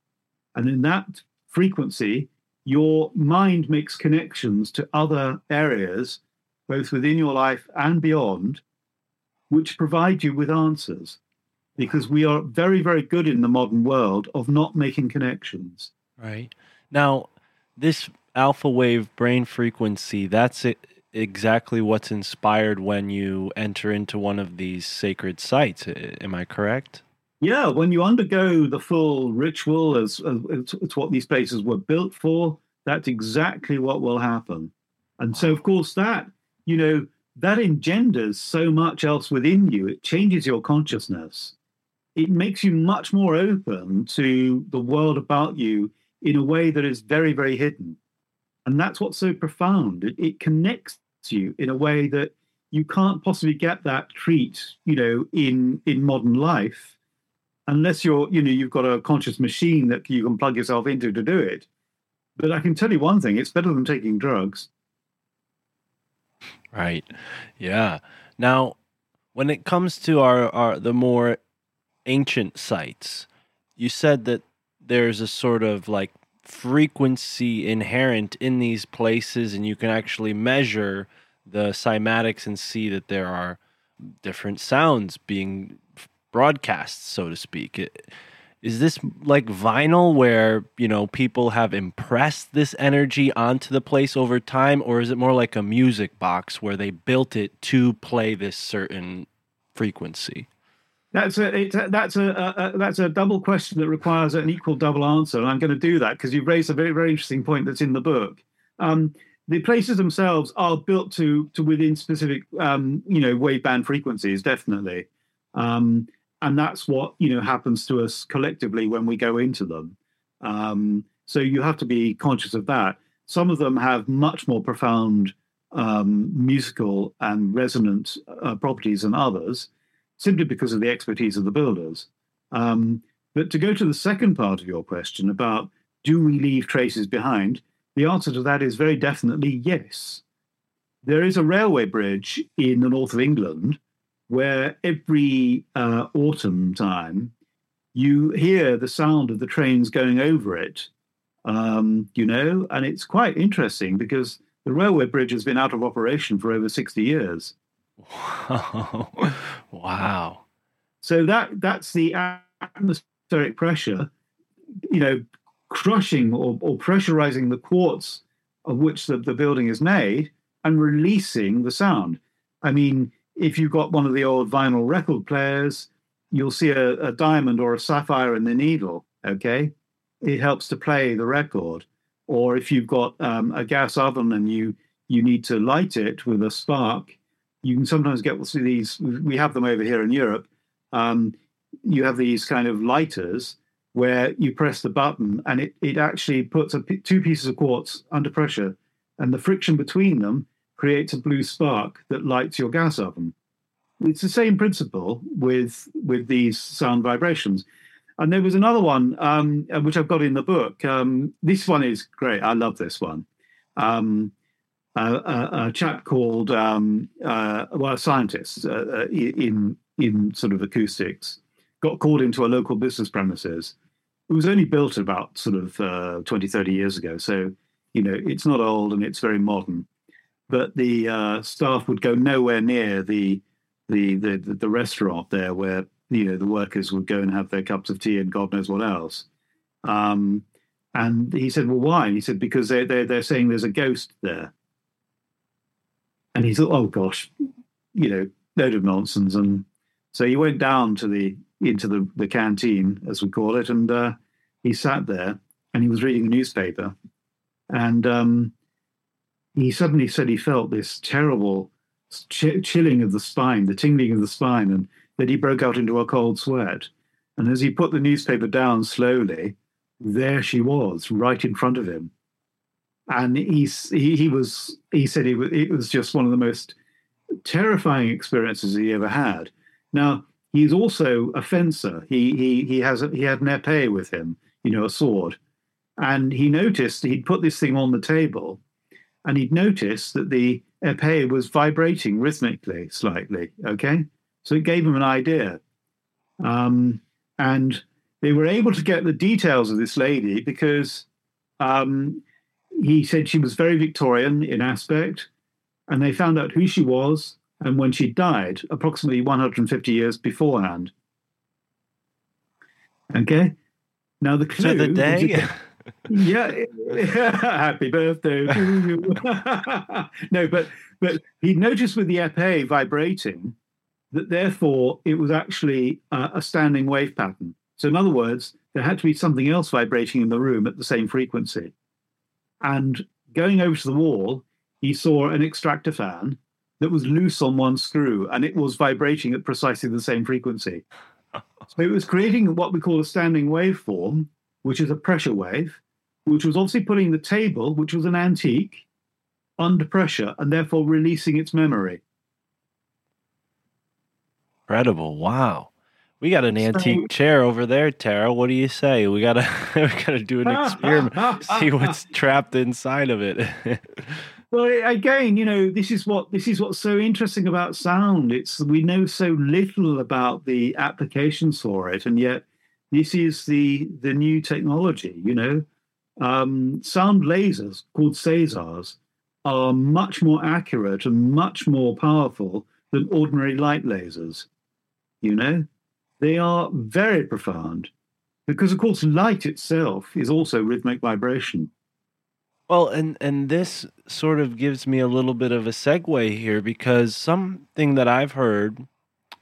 And in that frequency, your mind makes connections to other areas, both within your life and beyond, which provide you with answers. Because we are very, very good in the modern world of not making connections. Right. Now, this alpha wave brain frequency, that's it, exactly what's inspired when you enter into one of these sacred sites. Am I correct? Yeah, when you undergo the full ritual, as, as it's, what these places were built for, that's exactly what will happen. And so, of course, that, you know, that engenders so much else within you. It changes your consciousness. It makes you much more open to the world about you in a way that is very, very hidden. And that's what's so profound. It, it connects you in a way that you can't possibly get that treat, you know, in in modern life, unless you're, you know, you've got a conscious machine that you can plug yourself into to do it. But I can tell you one thing: it's better than taking drugs. Right. Yeah. Now, when it comes to our, our the more ancient sites, you said that there's a sort of like frequency inherent in these places and you can actually measure the cymatics and see that there are different sounds being broadcast so to speak. I- is this like vinyl where you know people have impressed this energy onto the place over time? Or is it more like a music box where they built it to play this certain frequency? That's a, a that's a, a, that's a double question that requires an equal double answer, and I'm going to do that because you've raised a very very interesting point that's in the book. Um, the places themselves are built to to within specific um, you know waveband frequencies, definitely, um, and that's what you know happens to us collectively when we go into them. Um, so you have to be conscious of that. Some of them have much more profound um, musical and resonant uh, properties than others simply because of the expertise of the builders. Um, but to go to the second part of your question about do we leave traces behind, the answer to that is very definitely yes. There is a railway bridge in the north of England where every uh, autumn time you hear the sound of the trains going over it, um, you know, and it's quite interesting because the railway bridge has been out of operation for over 60 years. wow wow So that that's the atmospheric pressure, you know, crushing or, or pressurizing the quartz of which the, the building is made and releasing the sound. I mean, if you've got one of the old vinyl record players, you'll see a, a diamond or a sapphire in the needle. Okay, it helps to play the record. Or if you've got um, a gas oven and you you need to light it with a spark, you can sometimes get see these. We have them over here in Europe. Um, you have these kind of lighters where you press the button and it, it actually puts a, two pieces of quartz under pressure, and the friction between them creates a blue spark that lights your gas oven. It's the same principle with with these sound vibrations. And there was another one um, uh, which I've got in the book. Um, this one is great. I love this one. Um, a, a, a chap called um, uh, well, a scientist uh, uh, in in sort of acoustics got called into a local business premises. It was only built about sort of uh, 20, 30 years ago, so you know it's not old and it's very modern. But the uh, staff would go nowhere near the the, the the restaurant there where you know the workers would go and have their cups of tea and God knows what else. Um, And he said, "Well, why?" And he said, "Because they're they're, they're saying there's a ghost there." And he thought, "Oh gosh, you know, load of nonsense." And so he went down to the into the the canteen, as we call it, and uh, he sat there and he was reading a newspaper, and um, he suddenly said he felt this terrible ch- chilling of the spine, the tingling of the spine, and that he broke out into a cold sweat. And as he put the newspaper down slowly, there she was, right in front of him. And he he, he was he said it was, it was just one of the most terrifying experiences he ever had. Now he's also a fencer. He he he has a, he had an épée with him, you know, a sword, and he noticed he'd put this thing on the table, and he'd noticed that the épée was vibrating rhythmically slightly. Okay, so it gave him an idea, um, and they were able to get the details of this lady because um, he said she was very Victorian in aspect, and they found out who she was and when she died, approximately 150 years beforehand. Okay. Now the clue. To the day. Yeah, happy birthday. no, but but he noticed with the épée vibrating that therefore it was actually uh, a standing wave pattern. So in other words, there had to be something else vibrating in the room at the same frequency. And going over to the wall, he saw an extractor fan that was loose on one screw and it was vibrating at precisely the same frequency. so it was creating what we call a standing waveform, which is a pressure wave, which was obviously putting the table, which was an antique, under pressure and therefore releasing its memory. Incredible! Wow, we got an antique chair over there, Tara. What do you say? We gotta we gotta do an experiment, see what's trapped inside of it. Well, again, you know, this is what this is what's so interesting about sound. It's we know so little about the applications for it, and yet this is the the new technology. You know, um, sound lasers called Sasers are much more accurate and much more powerful than ordinary light lasers. You know, they are very profound because, of course, light itself is also rhythmic vibration. Well, and and this sort of gives me a little bit of a segue here because something that I've heard,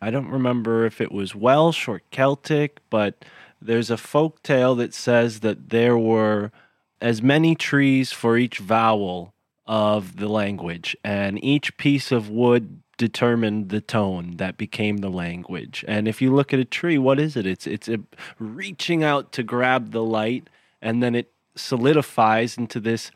I don't remember if it was Welsh or Celtic, but there's a folk tale that says that there were as many trees for each vowel of the language, and each piece of wood determined the tone that became the language. And if you look at a tree, what is it? It's it's reaching out to grab the light, and then it solidifies into this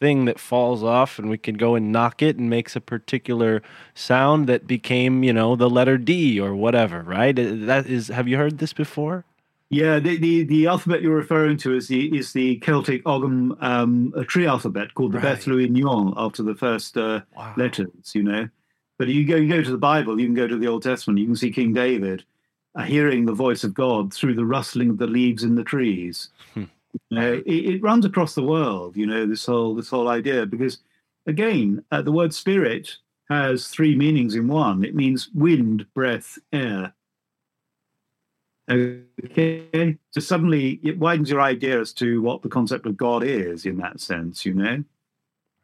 thing that falls off and we can go and knock it and makes a particular sound that became you know the letter d or whatever right Uh, that is have you heard this before Yeah, the, the, the alphabet you're referring to is the is the Celtic Ogham um, a tree alphabet called the Right. Bethlehem after the first uh, Wow. letters. You know, but you go you go to the Bible, you can go to the Old Testament, you can see King David uh, hearing the voice of God through the rustling of the leaves in the trees. You know, it, it runs across the world. You know this whole this whole idea because again, uh, the word spirit has three meanings in one. It means wind, breath, air. Okay, so suddenly it widens your idea as to what the concept of God is in that sense. You know,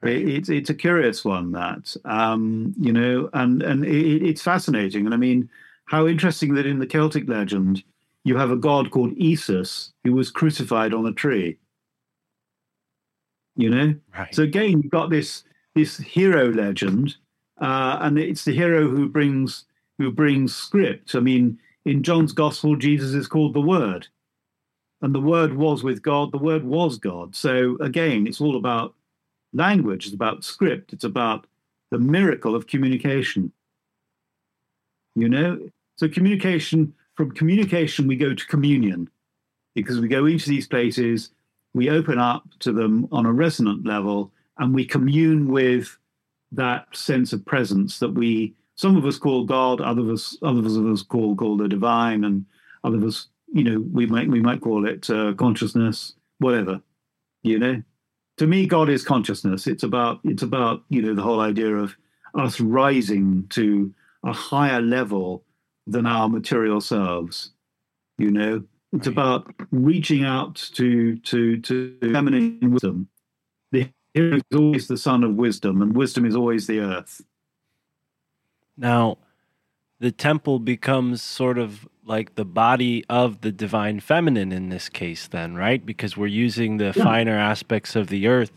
it, it's it's a curious one that um, you know, and and it, it's fascinating. And I mean, how interesting that in the Celtic legend you have a god called Esus who was crucified on a tree. You know, right so again, you've got this this hero legend, uh, and it's the hero who brings who brings script. I mean, in John's Gospel, Jesus is called the Word, and the Word was with God. The Word was God. So again, it's all about language. It's about script. It's about the miracle of communication. You know, so communication from communication we go to communion. Because we go into these places we open up to them on a resonant level and we commune with that sense of presence that we some of us call god other of us others of us call call the divine and other of us you know we might we might call it uh, consciousness whatever you know? To me god is consciousness. It's about it's about you know the whole idea of us rising to a higher level than our material selves you know It's Right. about reaching out to to to feminine wisdom. The hero is always the son of wisdom, and wisdom is always the earth. Now, the temple becomes sort of like the body of the divine feminine in this case, then, right? Because we're using the Yeah. finer aspects of the earth.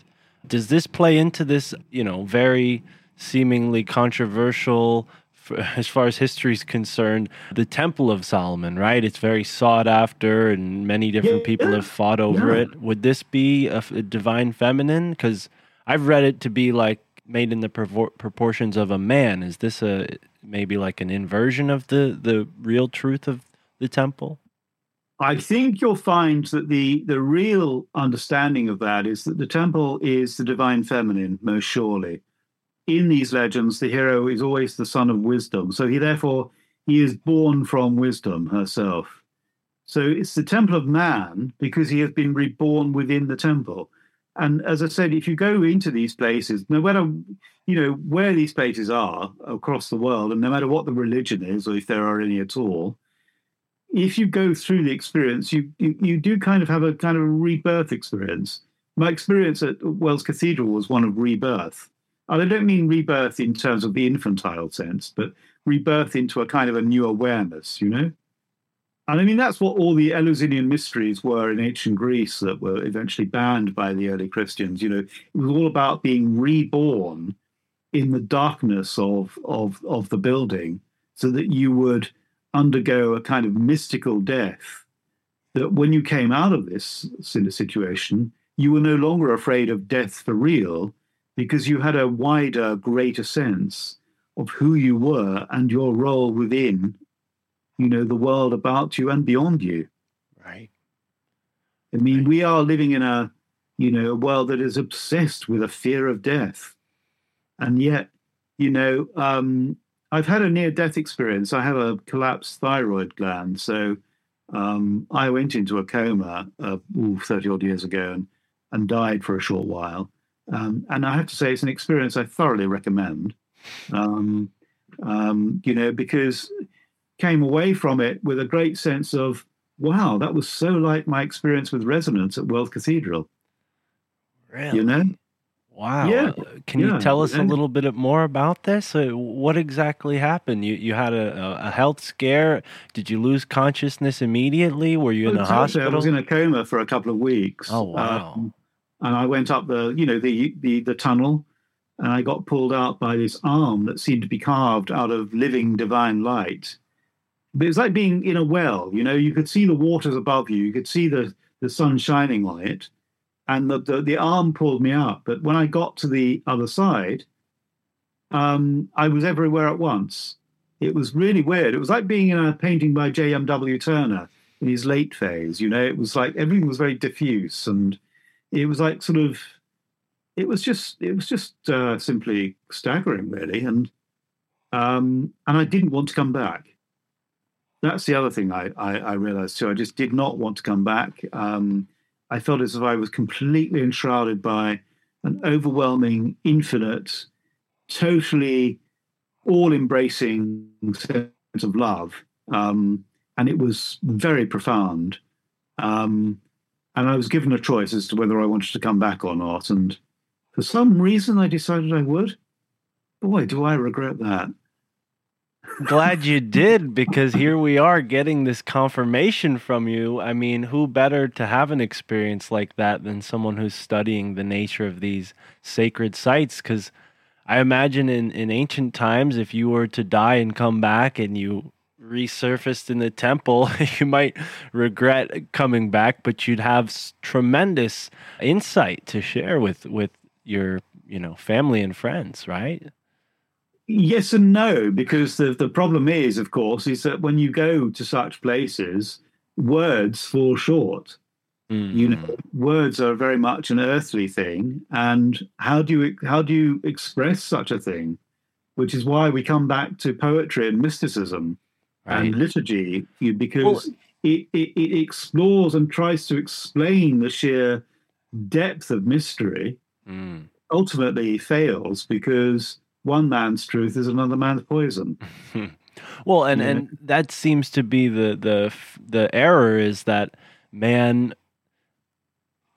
Does this play into this, you know, very seemingly controversial, as far as history is concerned, the Temple of Solomon, right? It's very sought after, and many different Yeah, people have fought over yeah. it. Would this be a divine feminine? Because I've read it to be like made in the propor- proportions of a man. Is this a maybe like an inversion of the the real truth of the temple? I think you'll find that the the real understanding of that is that the temple is the divine feminine, most surely. In these legends, the hero is always the son of wisdom, so he therefore he is born from wisdom herself. So it's the temple of man because he has been reborn within the temple. And as I said, if you go into these places, no matter you know where these places are across the world, and no matter what the religion is, or if there are any at all, if you go through the experience, you, you you do kind of have a kind of a rebirth experience. My experience at Wells Cathedral was one of rebirth. Oh, and I don't mean rebirth in terms of the infantile sense, but rebirth into a kind of a new awareness, you know? And I mean, that's what all the Eleusinian mysteries were in ancient Greece that were eventually banned by the early Christians. You know, it was all about being reborn in the darkness of, of, of the building so that you would undergo a kind of mystical death. That when you came out of this situation, you were no longer afraid of death for real because you had a wider, greater sense of who you were and your role within you know the world about you and beyond you. Right. i mean Right. we are living in a you know a world that is obsessed with a fear of death. And yet you know um i've had a near death experience. I have a collapsed thyroid gland. So um i went into a coma uh, ooh, 30 odd years ago and, and died for a short while um, and i have to say it's an experience i thoroughly recommend um, um, you know because came away from it with a great sense of wow that was so like my experience with resonance at world cathedral Really? you know Wow. Yeah, Uh, Can you yeah, tell us a little bit more about this? What exactly happened? You you had a, a- a health scare. Did you lose consciousness immediately? Were you in a hospital? I was in a coma for a couple of weeks. Oh, wow. Um, and I went up the, you know, the, the the tunnel, and I got pulled out by this arm that seemed to be carved out of living divine light. But it's like being in a well. You know, you could see the waters above you. You could see the the sun shining on it, and the the, the arm pulled me out. But when I got to the other side, um, I was everywhere at once. It was really weird. It was like being in a painting by J.M.W. Turner in his late phase. You know, it was like everything was very diffuse, and it was like sort of, it was just, it was just uh, simply staggering, really. And um, and I didn't want to come back. That's the other thing I, I, I realized too. I just did not want to come back. Um, I felt as if I was completely enshrouded by an overwhelming, infinite, totally all embracing sense of love. Um, and it was very profound. Um, and I was given a choice as to whether I wanted to come back or not. And for some reason, I decided I would. Boy, do I regret that. Glad you did because here we are getting this confirmation from you. I mean, who better to have an experience like that than someone who's studying the nature of these sacred sites? Because I imagine in, in ancient times, if you were to die and come back and you resurfaced in the temple, you might regret coming back, but you'd have tremendous insight to share with with your you know family and friends, right? Yes and no, because the, the problem is, of course, is that when you go to such places, words fall short. You know, mm. words are very much an earthly thing, and how do you how do you express such a thing? Which is why we come back to poetry and mysticism right. and liturgy, you- because it, it, it explores and tries to explain the sheer depth of mystery. Mm. Ultimately, fails because one man's truth is another man's poison. Well, and Yeah. and that seems to be the the the error is that man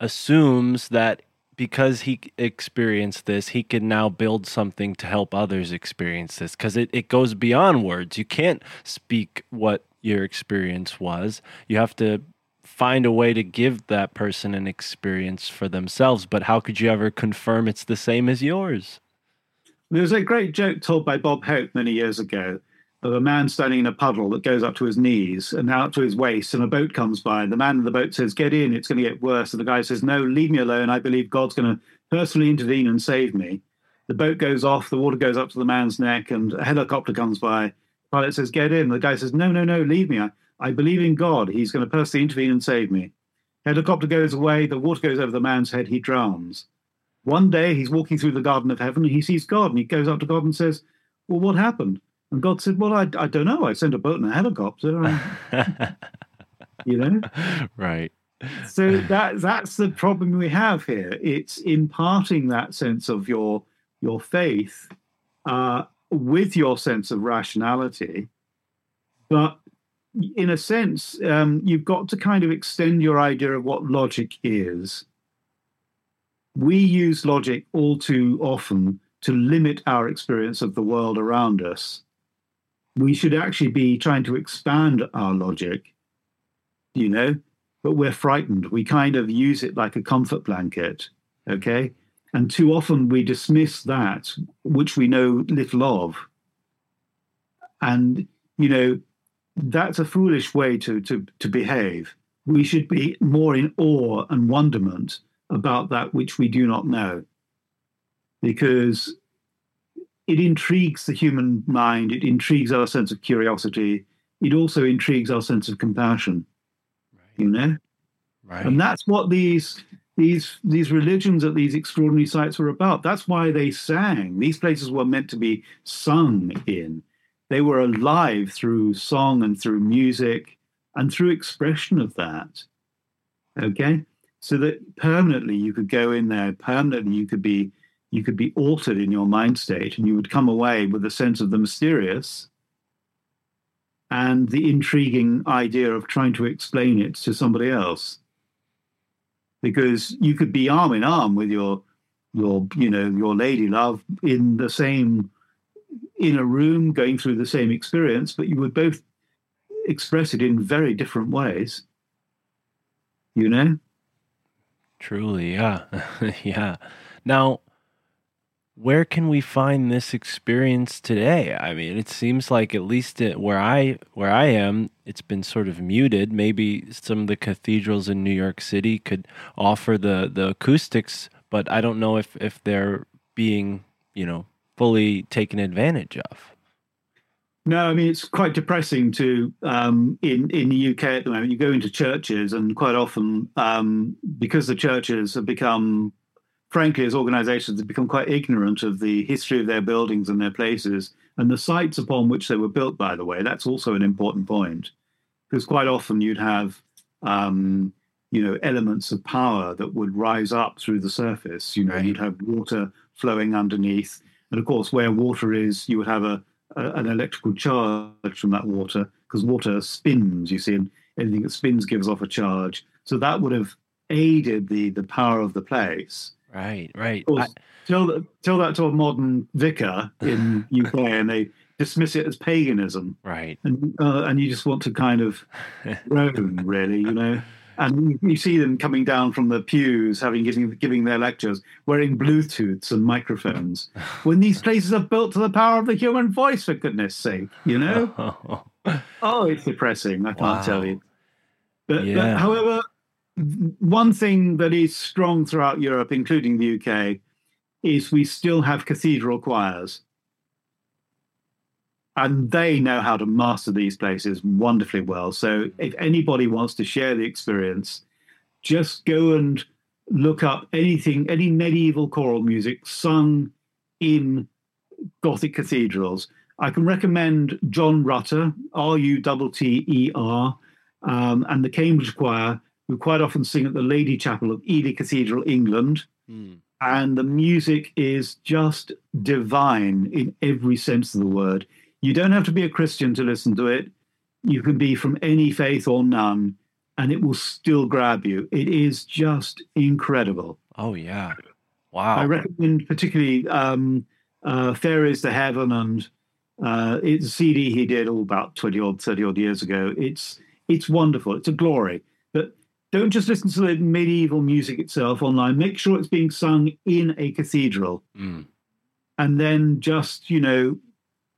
assumes that because he experienced this, he can now build something to help others experience this because it, it goes beyond words. You can't speak what your experience was. You have to find a way to give that person an experience for themselves. But how could you ever confirm it's the same as yours? There was a great joke told by Bob Hope many years ago of a man standing in a puddle that goes up to his knees and out to his waist, and a boat comes by. And the man in the boat says, Get in, it's going to get worse. And the guy says, No, leave me alone. I believe God's going to personally intervene and save me. The boat goes off, the water goes up to the man's neck, and a helicopter comes by. The pilot says, Get in. The guy says, No, no, no, leave me. I, I believe in God. He's going to personally intervene and save me. Helicopter goes away, the water goes over the man's head, he drowns. One day he's walking through the Garden of Heaven and he sees God and he goes up to God and says, Well, what happened? And God said, Well, I, I don't know. I sent a boat and a helicopter. and-" you know? right. So that that's the problem we have here. It's imparting that sense of your your faith uh, with your sense of rationality, but in a sense, um, you've got to kind of extend your idea of what logic is. We use logic all too often to limit our experience of the world around us. We should actually be trying to expand our logic, you know, but we're frightened. We kind of use it like a comfort blanket, okay? And too often we dismiss that which we know little of. And, you know, that's a foolish way to, to, to behave. We should be more in awe and wonderment about that which we do not know, because it intrigues the human mind, it intrigues our sense of curiosity, it also intrigues our sense of compassion, you know? Right. And that's what these these these religions at these extraordinary sites were about. That's why they sang. These places were meant to be sung in. They were alive through song and through music and through expression of that. Okay? So that permanently you could go in there, permanently you could be you could be altered in your mind state and you would come away with a sense of the mysterious and the intriguing idea of trying to explain it to somebody else because you could be arm in arm with your your you know your lady love in the same in a room going through the same experience but you would both express it in very different ways you know Truly, yeah. yeah. Now, where can we find this experience today? I mean, it seems like at least it, where I where I am, it's been sort of muted. Maybe some of the cathedrals in New York City could offer the the acoustics, but I don't know if if they're being, you know, fully taken advantage of. No, I mean it's quite depressing to um, in in the UK at the moment. You go into churches, and quite often, um, because the churches have become, frankly, as organisations, have become quite ignorant of the history of their buildings and their places and the sites upon which they were built. By the way, that's also an important point, because quite often you'd have, um, you know, elements of power that would rise up through the surface. You know, Right. you'd have water flowing underneath, and of course, where water is, you would have a a, an electrical charge from that water because water spins. You see, and anything that spins gives off a charge. So that would have aided the the power of the place. Right, right. Course, tell tell that to a modern vicar in UK, and they dismiss it as paganism, right. and uh, and you just want to kind of groan, really, you know. And you see them coming down from the pews, having giving giving their lectures, wearing Bluetooths and microphones. When these places are built to the power of the human voice, for goodness sake, you know. Oh, it's depressing. I can't Wow. tell you. But, Yeah. but however, one thing that is strong throughout Europe, including the UK, is we still have cathedral choirs. And they know how to master these places wonderfully well. So if anybody wants to share the experience, just go and look up anything, any medieval choral music sung in Gothic cathedrals. I can recommend John Rutter, R U T T E R, um, and the Cambridge Choir, who quite often sing at the Lady Chapel of Ely Cathedral, England. Hmm. And the music is just divine in every sense of the word. You don't have to be a Christian to listen to it. You can be from any faith or none, and it will still grab you. It is just incredible. Oh yeah. Wow. I recommend particularly um, uh, Faire is the Heaven and uh, it's a CD he did all about 20 odd, 30 odd years ago. It's it's wonderful. It's a glory. Don't just listen to the medieval music itself online. Make sure it's being sung in a cathedral. Mm. And then just, you know,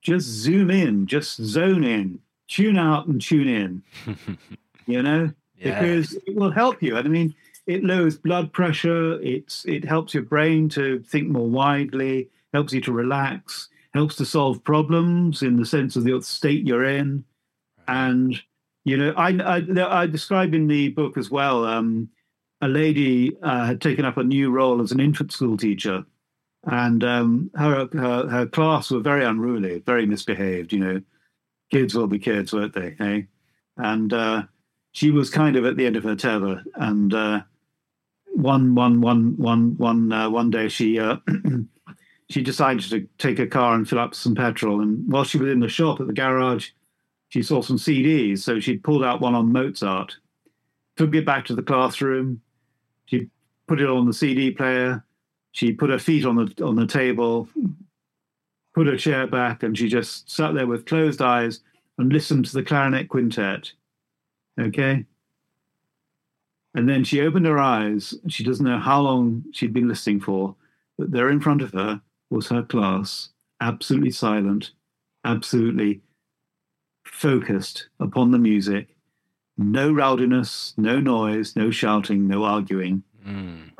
just zoom in, just zone in, tune out and tune in, you know? yeah. because it will help you. And I mean, it lowers blood pressure. It's it helps your brain to think more widely, helps you to relax, helps to solve problems in the sense of the state you're in. And you know, I I, I describe in the book as well. Um, a lady uh, had taken up a new role as an infant school teacher, and um, her, her her class were very unruly, very misbehaved. You know, kids will be kids, won't they? Hey, and uh, she was kind of at the end of her tether. And uh, one one one one one uh, one day she uh, she decided to take her car and fill up some petrol. And while she was in the shop at the garage, she saw some CDs. So she pulled out one on Mozart, took it back to the classroom. She put it on the CD player. She put her feet on the on the table, put her chair back, and she just sat there with closed eyes and listened to the clarinet quintet. Okay. And then she opened her eyes. She doesn't know how long she'd been listening for, but there in front of her was her class, absolutely silent, absolutely focused upon the music. No rowdiness, no noise, no shouting, no arguing. Mm.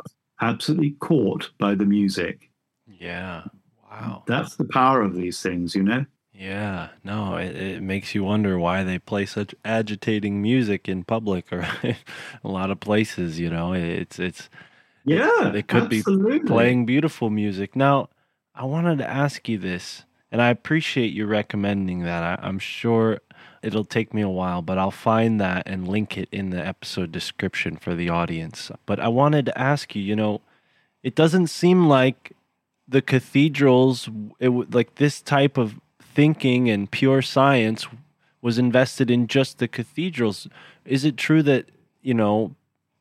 Absolutely caught by the music. Yeah. Wow. That's the power of these things, you know? Yeah, no, it, it makes you wonder why they play such agitating music in public or a lot of places. You know, it's it's Yeah. they could be playing beautiful music. Now, I wanted to ask you this, and I appreciate you recommending that. I, I'm sure it'll take me a while, but I'll find that and link it in the episode description for the audience. But I wanted to ask you, you know, it doesn't seem like the cathedrals, it like this type of thinking and pure science was invested in just the cathedrals. Is it true that, you know,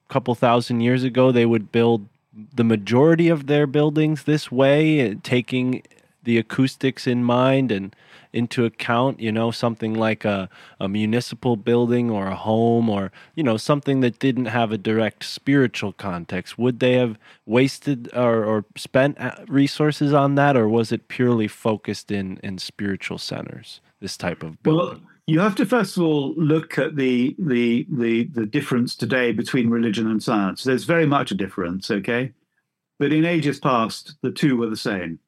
a couple thousand years ago they would build the majority of their buildings this way, uh, taking the acoustics in mind and into account, you know, something like a, a municipal building or a home or, you know, something that didn't have a direct spiritual context. Would they have wasted or, or spent uh, resources on that, or was it purely focused in, in spiritual centers, this type of Well, you have to first of all look at the the the the difference today between religion and science. There's very much a difference, okay? But in ages past, the two were the same.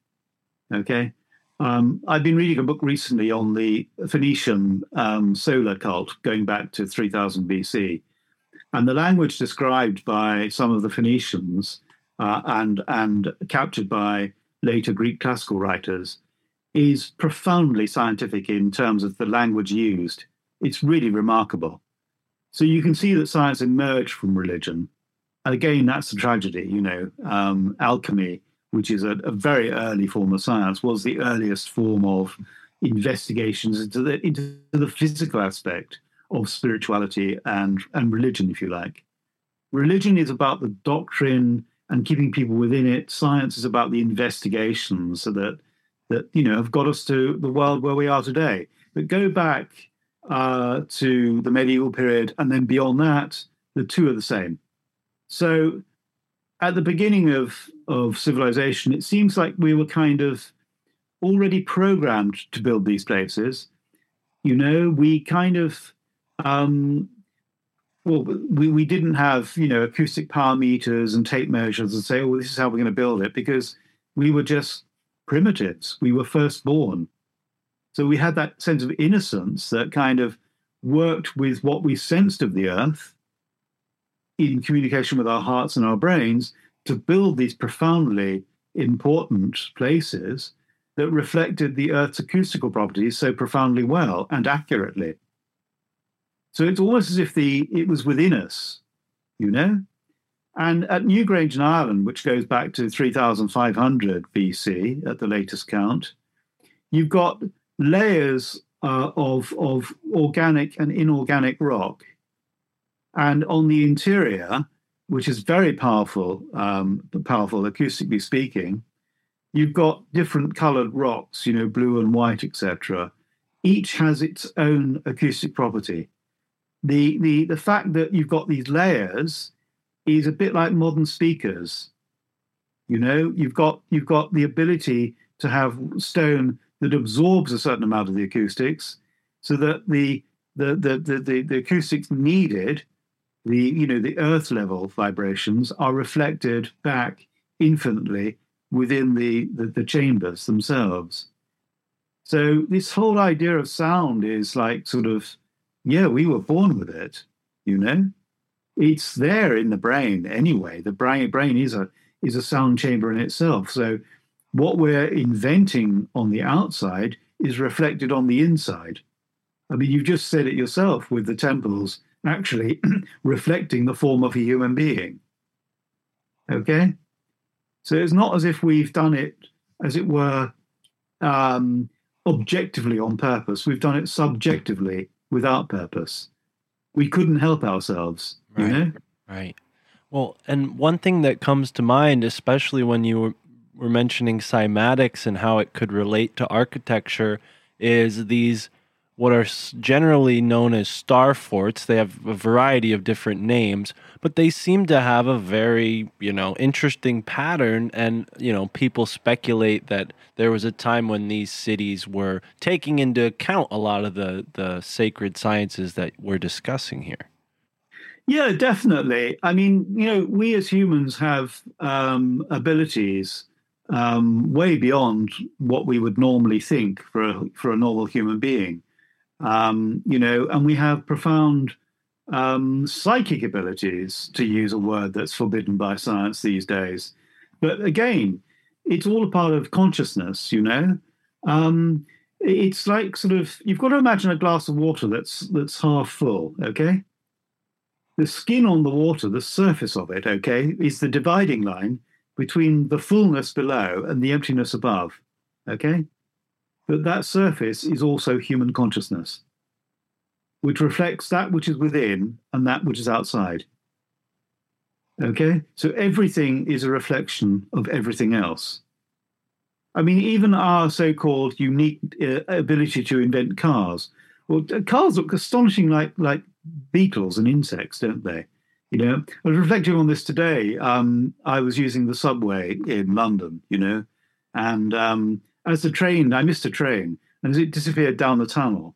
Okay. Um, I've been reading a book recently on the Phoenician um, solar cult going back to 3000 BC. And the language described by some of the Phoenicians uh, and, and captured by later Greek classical writers is profoundly scientific in terms of the language used. It's really remarkable. So you can see that science emerged from religion. And again, that's a tragedy, you know, um, alchemy, which is a, a very early form of science, was the earliest form of investigations into the, into the physical aspect of spirituality and, and religion, if you like. Religion is about the doctrine and keeping people within it. Science is about the investigations so that that you know have got us to the world where we are today. But go back uh, to the medieval period, and then beyond that, the two are the same. So, at the beginning of of civilization, it seems like we were kind of already programmed to build these places. You know, we kind of um, well, we, we didn't have, you know, acoustic power meters and tape measures and say, oh, this is how we're going to build it because we were just primitives. We were firstborn. So we had that sense of innocence that kind of worked with what we sensed of the earth in communication with our hearts and our brains to build these profoundly important places that reflected the earth's acoustical properties so profoundly well and accurately. So it's almost as if the it was within us, you know. And at Newgrange in Ireland, which goes back to 3500 BC at the latest count, you've got layers uh, of of organic and inorganic rock, and on the interior, which is very powerful, um, powerful acoustically speaking, you've got different coloured rocks, you know, blue and white, etc. Each has its own acoustic property. The the the fact that you've got these layers is a bit like modern speakers. You know, you've got you've got the ability to have stone that absorbs a certain amount of the acoustics, so that the the the the, the, the acoustics needed, the you know the earth level vibrations are reflected back infinitely within the, the, the chambers themselves. So this whole idea of sound is like sort of, yeah, we were born with it, you know. It's there in the brain anyway. The brain brain is a is a sound chamber in itself. So what we're inventing on the outside is reflected on the inside. I mean, you've just said it yourself with the temples actually reflecting the form of a human being. Okay? So it's not as if we've done it, as it were, um, objectively on purpose. We've done it subjectively without purpose. We couldn't help ourselves, you Right. know? Right. Well, and one thing that comes to mind, especially when you were, were mentioning cymatics and how it could relate to architecture, is these what are generally known as star forts. They have a variety of different names, but they seem to have a very, you know, interesting pattern. And, you know, people speculate that there was a time when these cities were taking into account a lot of the, the sacred sciences that we're discussing here. Yeah, definitely. I mean, you know, we as humans have um, abilities um, way beyond what we would normally think for a, for a normal human being. Um, you know, and we have profound um, psychic abilities, to use a word that's forbidden by science these days. But again, it's all a part of consciousness. You know, um, it's like sort of you've got to imagine a glass of water that's that's half full. Okay the skin on the water, the surface of it, okay, is the dividing line between the fullness below and the emptiness above, okay? But that surface is also human consciousness, which reflects that which is within and that which is outside. Okay? So everything is a reflection of everything else. I mean, even our so called unique uh, ability to invent cars. Well, cars look astonishing like, like beetles and insects, don't they? You know, I was reflecting on this today. Um, I was using the subway in London, you know, and um, as the train, I missed a train, and as it disappeared down the tunnel,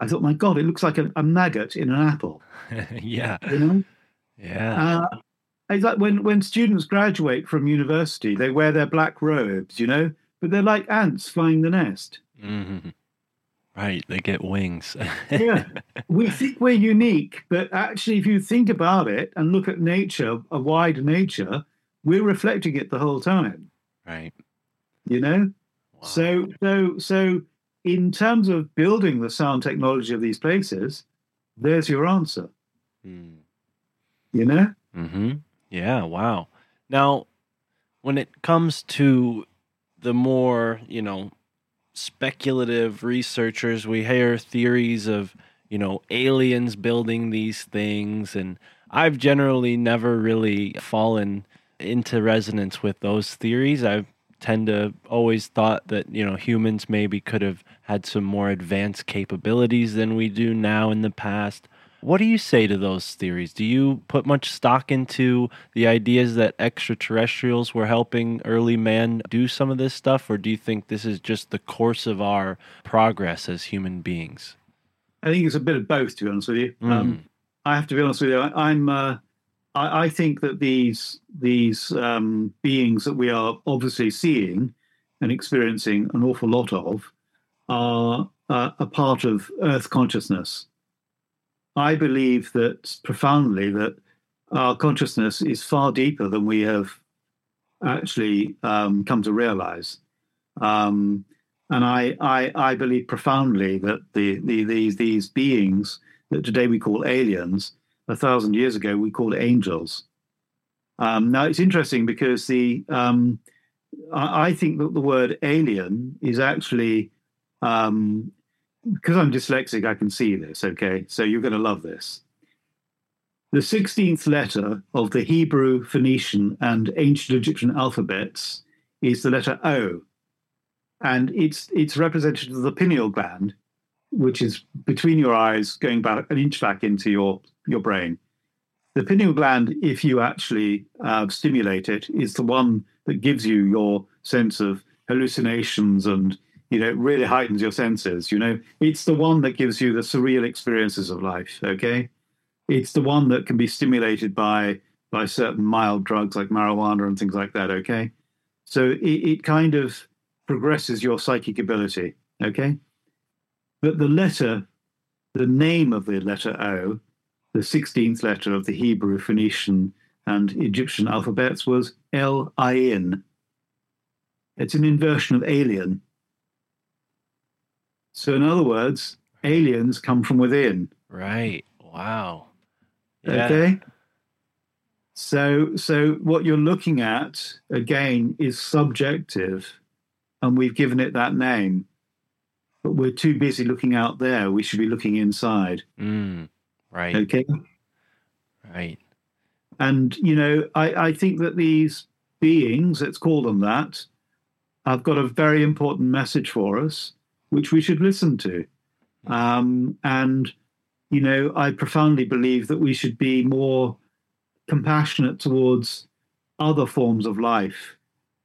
I thought, my God, it looks like a, a maggot in an apple, yeah. you know? Yeah. Uh, it's like when, when students graduate from university, they wear their black robes, you know, but they're like ants flying the nest. hmm Right. They get wings. yeah, we think we're unique, but actually, if you think about it and look at nature, a wide nature, we're reflecting it the whole time. right. You know, Wow. so so so in terms of building the sound technology of these places, there's your answer. Mm. You know, hmm Yeah. Wow. Now, when it comes to the more, you know, speculative researchers, we hear theories of, you know, aliens building these things. And I've generally never really fallen into resonance with those theories. I tend to always thought that, you know, humans maybe could have had some more advanced capabilities than we do now in the past. What do you say to those theories? Do you put much stock into the ideas that extraterrestrials were helping early man do some of this stuff, or do you think this is just the course of our progress as human beings? I think it's a bit of both. To be honest with you, Mm. um, I have to be honest with you. I, I'm. Uh, I, I think that these these um, beings that we are obviously seeing and experiencing an awful lot of are uh, a part of Earth consciousness. I believe that profoundly that our consciousness is far deeper than we have actually um, come to realize. Um, and I, I, I believe profoundly that the, the, these, these beings that today we call aliens, a thousand years ago we called angels. Um, now it's interesting because the um, I, I think that the word alien is actually um, because I'm dyslexic, I can see this. Okay, so you're going to love this. The 16th letter of the Hebrew, Phoenician, and ancient Egyptian alphabets is the letter O, and it's it's representative of the pineal gland, which is between your eyes, going back an inch back into your your brain. The pineal gland, if you actually uh, stimulate it, is the one that gives you your sense of hallucinations and you know, it really heightens your senses. You know, it's the one that gives you the surreal experiences of life. Okay, it's the one that can be stimulated by by certain mild drugs like marijuana and things like that. Okay, so it, it kind of progresses your psychic ability. Okay, but the letter, the name of the letter O, the sixteenth letter of the Hebrew, Phoenician, and Egyptian alphabets was L I N. It's an inversion of alien. So, in other words, aliens come from within. Right. Wow. Yeah. Okay. So, so what you're looking at again is subjective, and we've given it that name. But we're too busy looking out there. We should be looking inside. Mm, right. Okay. Right. And you know, I, I think that these beings, let's call them that, have got a very important message for us, which we should listen to. Um, and you know, I profoundly believe that we should be more compassionate towards other forms of life,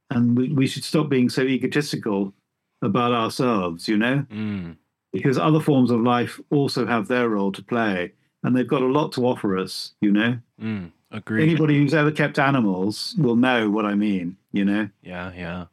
and we, we should stop being so egotistical about ourselves. You know, Mm, because other forms of life also have their role to play, and they've got a lot to offer us. You know. mm, agreed. Anybody who's ever kept animals will know what I mean, you know? Yeah, yeah.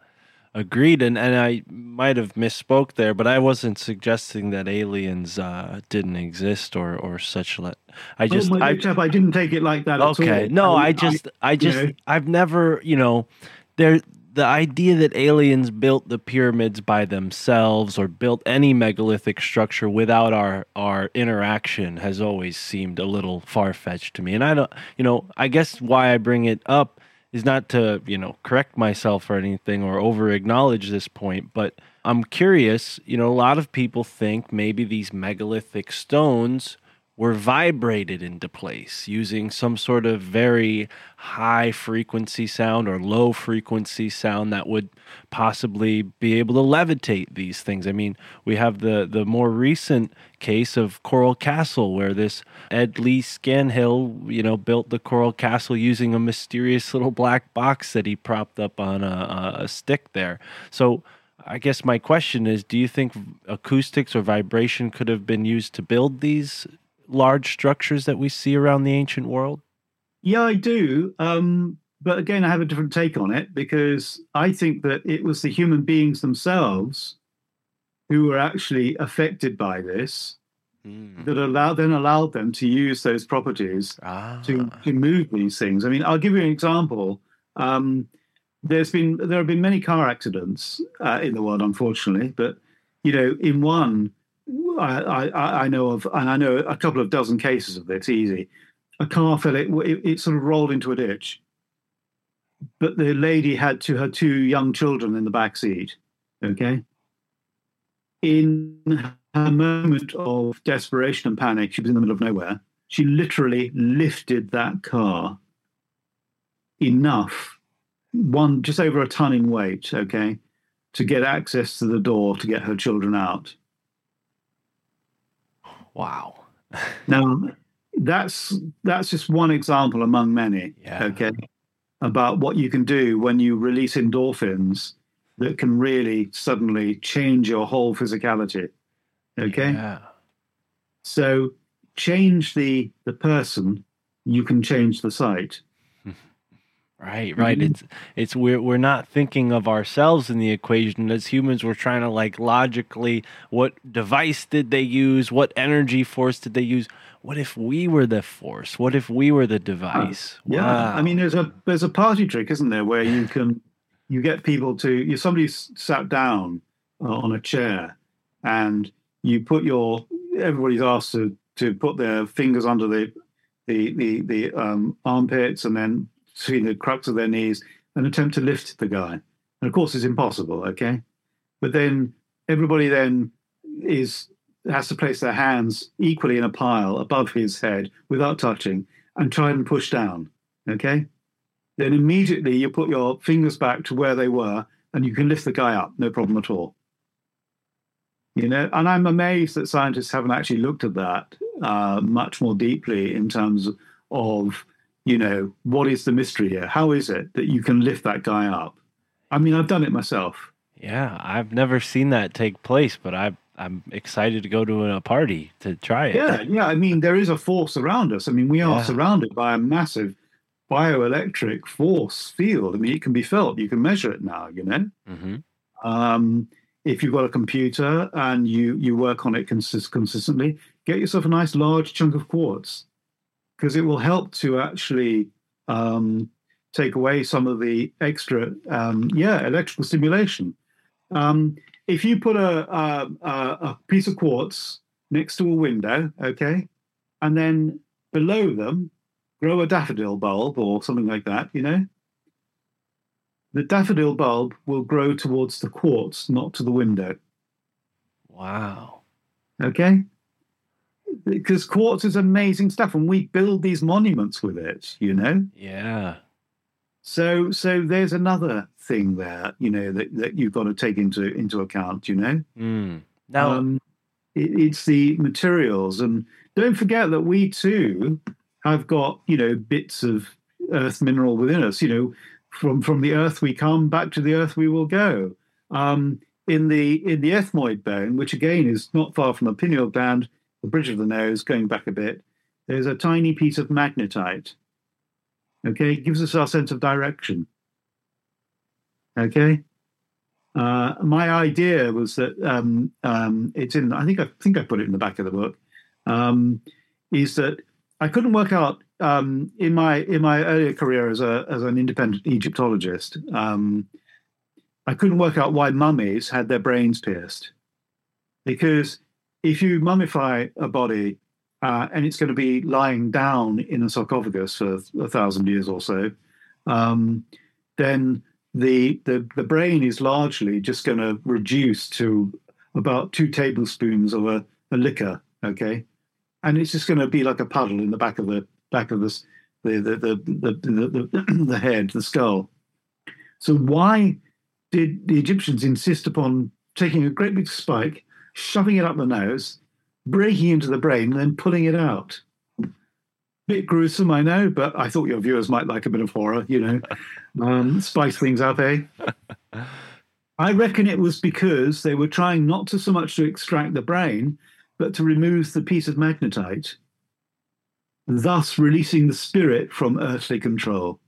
Agreed. And and I might have misspoke there, but I wasn't suggesting that aliens uh, didn't exist or or such. Let I just oh I chap, I didn't take it like that at okay. No, I just I just know. I've never you know there the idea that aliens built the pyramids by themselves or built any megalithic structure without our our interaction has always seemed a little far fetched to me. And I don't you know I guess why I bring it up is not to you know correct myself or anything or over acknowledge this point but i'm curious you know a lot of people think maybe these megalithic stones were vibrated into place using some sort of very high frequency sound or low frequency sound that would possibly be able to levitate these things. I mean, we have the the more recent case of Coral Castle where this Ed Leedskalnin, you know, built the Coral Castle using a mysterious little black box that he propped up on a, a, stick there. So I guess my question is do you think acoustics or vibration could have been used to build these large structures that we see around the ancient world? Yeah, I do. Um, but again, I have a different take on it because I think that it was the human beings themselves who were actually affected by this that allowed then allowed them to use those properties Ah. to, to move these things. I mean, I'll give you an example. Um, there's been there have been many car accidents uh, in the world, unfortunately, but you know, in one, I, I, I know of, and I know a couple of dozen cases of this. Easy, a car fell, it, it, it sort of rolled into a ditch, but the lady had to her two young children in the back seat. Okay, in her moment of desperation and panic, she was in the middle of nowhere. She literally lifted that car enough, one just over a ton in weight, okay, to get access to the door to get her children out. Wow. Now, that's that's just one example among many. Yeah. Okay, about what you can do when you release endorphins that can really suddenly change your whole physicality. Okay, Yeah. so change the the person, you can change the site. Right, right. Mhm. It's it's we're we're not thinking of ourselves in the equation as humans. We're trying to like logically, what device did they use? What energy force did they use? What if we were the force? What if we were the device? Yeah, Wow. I mean, there's a there's a party trick, isn't there, where you can you get people to you somebody sat down uh, on a chair, and you put your everybody's asked to to put their fingers under the the the, the um, armpits and then between the crux of their knees and attempt to lift the guy. And of course, it's impossible. Okay, but then everybody then is has to place their hands equally in a pile above his head without touching and try and push down. Okay. Then immediately you put your fingers back to where they were and you can lift the guy up, no problem at all. You know, and I'm amazed that scientists haven't actually looked at that uh, much more deeply in terms of, you know, what is the mystery here? How is it that you can lift that guy up? I mean, I've done it myself. Yeah, I've never seen that take place, but I I'm excited to go to a party to try it. Yeah, yeah. I mean, there is a force around us. I mean, we are Yeah. surrounded by a massive bioelectric force field. I mean, it can be felt. You can measure it now. You know, hmm um, if you've got a computer and you you work on it consist- consistently, get yourself a nice large chunk of quartz because it will help to actually um, take away some of the extra, um, yeah, electrical stimulation. Um, if you put a, a, a a piece of quartz next to a window, okay, and then below them grow a daffodil bulb or something like that, you know, the daffodil bulb will grow towards the quartz, not to the window. Wow. Okay? Because quartz is amazing stuff, and we build these monuments with it, you know? Yeah. So so there's another thing there, you know, that, that you've got to take into into account, you know? Mm. Now, Um, it, it's the materials, and don't forget that we too have got you know bits of earth mineral within us. You know, from from the earth we come, back to the earth we will go. Um, in the in the ethmoid bone, which again is not far from the pineal gland, the bridge of the nose, going back a bit, there's a tiny piece of magnetite. Okay, it gives us our sense of direction. Okay. Uh, my idea was that um, um, it's in. I think I think I put it in the back of the book. Um, is that I couldn't work out um, in my in my earlier career as a as an independent Egyptologist. Um, I couldn't work out why mummies had their brains pierced, because if you mummify a body uh, and it's going to be lying down in a sarcophagus for a thousand years or so, um, then the, the the brain is largely just going to reduce to about two tablespoons of a, a liquor, okay, and it's just going to be like a puddle in the back of the back of the the the the, the, the, the head, the skull. So why did the Egyptians insist upon taking a great big spike, shoving it up the nose, breaking into the brain, and then pulling it out? Bit gruesome, I know, but I thought your viewers might like a bit of horror, you know, um, spice things up, eh? I reckon it was because they were trying not to so much to extract the brain, but to remove the piece of magnetite, thus releasing the spirit from earthly control.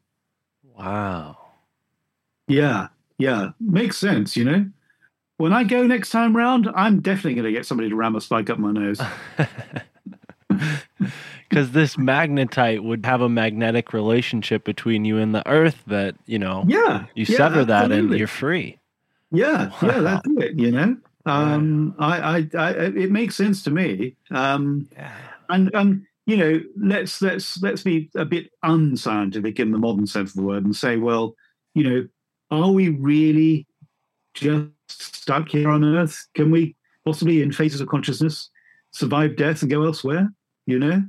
wow. Yeah, yeah, makes sense, you know. When I go next time round, I'm definitely going to get somebody to ram a spike up my nose. Because this magnetite would have a magnetic relationship between you and the earth that, you know, Yeah, you yeah, sever that and you're free. Yeah, yeah, that's it. You know, um, I, I, I, it makes sense to me. Um, Yeah. and and you know, let's let's let's be a bit unscientific in the modern sense of the word and say, well, you know, are we really just stuck here on Earth? Can we possibly, in phases of consciousness, survive death and go elsewhere? You know,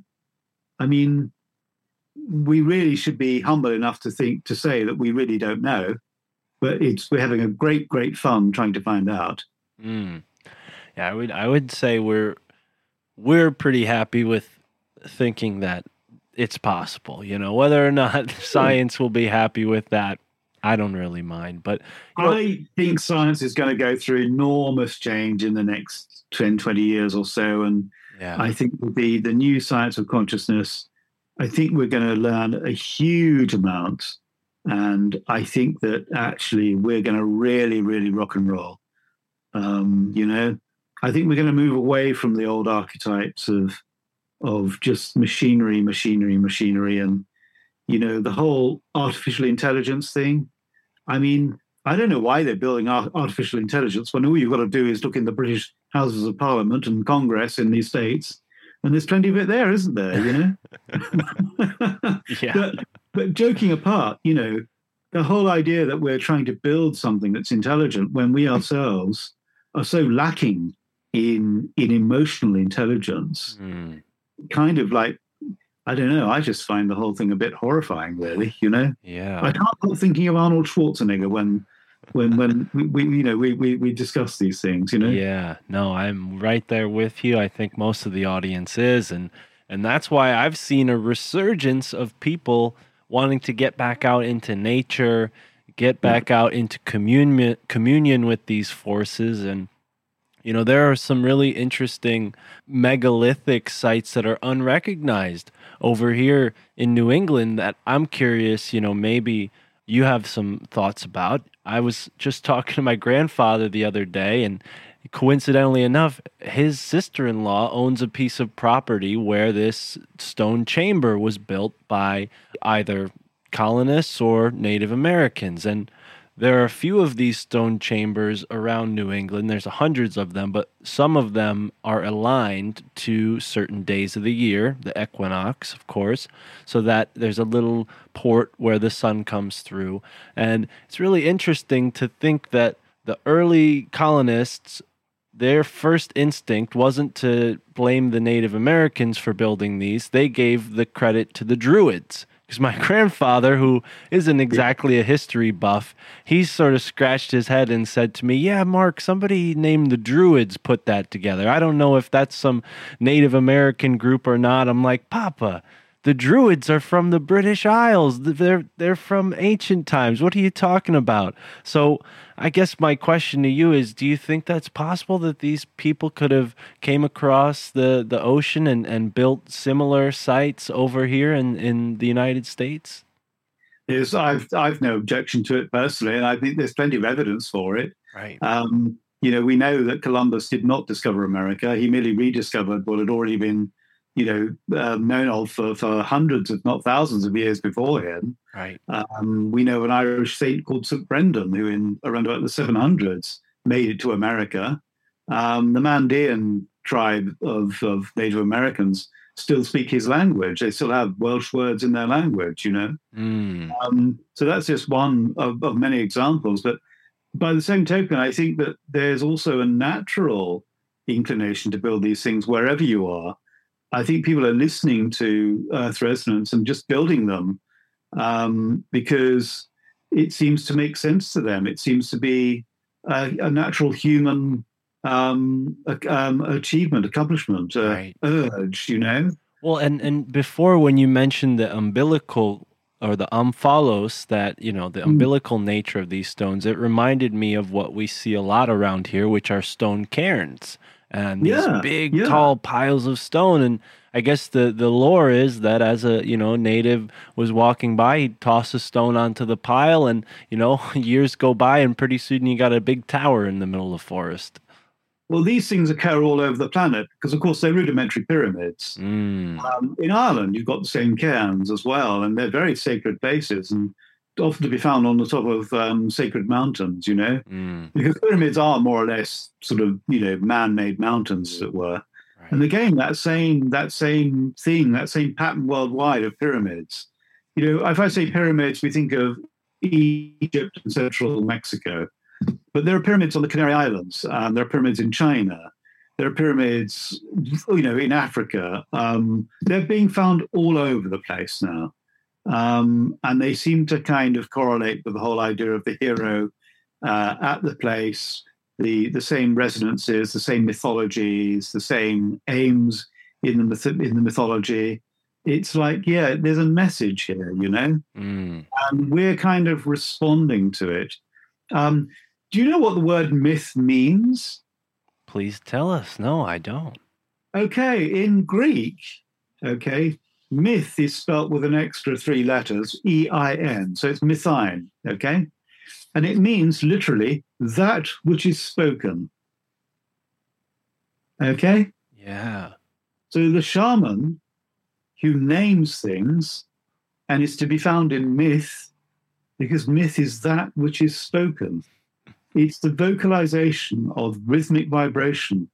I mean, we really should be humble enough to think to say that we really don't know, but it's we're having a great, great fun trying to find out. Mm. Yeah, I would I would say we're we're pretty happy with thinking that it's possible. You know, whether or not science will be happy with that, I don't really mind. But you know, I think science is going to go through enormous change in the next 10, 20 years or so. And yeah, I think the, the new science of consciousness, I think we're going to learn a huge amount. And I think that actually we're going to really, really rock and roll. Um, you know, I think we're going to move away from the old archetypes of of just machinery, machinery, machinery, and you know the whole artificial intelligence thing. I mean, I don't know why they're building artificial intelligence when all you've got to do is look in the British Houses of Parliament and Congress in these states, and there's plenty of it there, isn't there? You know. yeah, but, but joking apart, you know, the whole idea that we're trying to build something that's intelligent when we ourselves are so lacking in in emotional intelligence. Mm. Kind of like I don't know. I just find the whole thing a bit horrifying. Really, you know. Yeah. I can't help thinking of Arnold Schwarzenegger when when when we, we you know we, we we discuss these things. You know. Yeah. No, I'm right there with you. I think most of the audience is and and that's why I've seen a resurgence of people wanting to get back out into nature, get back out into communion communion with these forces and you know, there are some really interesting megalithic sites that are unrecognized over here in New England that I'm curious, you know, maybe you have some thoughts about. I was just talking to my grandfather the other day, and coincidentally enough, his sister in law owns a piece of property where this stone chamber was built by either colonists or Native Americans. And there are a few of these stone chambers around New England. There's hundreds of them, but some of them are aligned to certain days of the year, the equinox, of course, so that there's a little port where the sun comes through. And it's really interesting to think that the early colonists their first instinct wasn't to blame the Native Americans for building these. They gave the credit to the Druids. Because my grandfather, who isn't exactly a history buff, he sort of scratched his head and said to me, Yeah, Mark, somebody named the Druids put that together. I don't know if that's some Native American group or not. I'm like, Papa, the Druids are from the British Isles. They're they're from ancient times. What are you talking about? So I guess my question to you is do you think that's possible that these people could have came across the, the ocean and, and built similar sites over here in, in the United States? Is I've I've no objection to it personally, and I think there's plenty of evidence for it. Right. Um, you know, we know that Columbus did not discover America. He merely rediscovered what had already been, you know, uh, known of for, for hundreds, if not thousands of years before him. Right. Um, we know an Irish saint called St. Brendan, who in around about the 700s made it to America. Um, the Mandan tribe of, of Native Americans still speak his language. They still have Welsh words in their language, you know. Mm. Um, so that's just one of, of many examples. But by the same token, I think that there's also a natural inclination to build these things wherever you are. I think people are listening to Earth Resonance and just building them um, because it seems to make sense to them. It seems to be a, a natural human um, um, achievement, accomplishment, uh, Right. urge, you know? Well, and and before when you mentioned the umbilical or the omphalos, that you know the Mm. umbilical nature of these stones, it reminded me of what we see a lot around here, which are stone cairns and these Yeah, big, yeah. tall piles of stone. And I guess the the lore is that as a you know native was walking by, he tossed a stone onto the pile, and you know years go by, and pretty soon you got a big tower in the middle of the forest. Well, these things occur all over the planet because, of course, they're rudimentary pyramids. Mm, Um, in Ireland, you've got the same cairns as well, and they're very sacred places and often to be found on the top of um, sacred mountains, you know, mm, because pyramids are more or less sort of, you know, man-made mountains, as it were. right. And again, that same that same thing, that same pattern worldwide of pyramids. You know, if I say pyramids, we think of Egypt and central Mexico, but there are pyramids on the Canary Islands. Um, there are pyramids in China. There are pyramids, you know, in Africa. Um, they're being found all over the place now, um, and they seem to kind of correlate with the whole idea of the hero uh, at the place the the same resonances, the same mythologies, the same aims in the myth- in the mythology. It's like, yeah, there's a message here, you know, Mm. and we're kind of responding to it. Um, do you know what the word myth means? Please tell us. No, I don't. Okay, in Greek, okay, myth is spelt with an extra three letters, E I N. So it's mythine, okay? And it means literally that which is spoken. Okay? Yeah. So the shaman who names things and is to be found in myth because myth is that which is spoken. It's the vocalization of rhythmic vibration.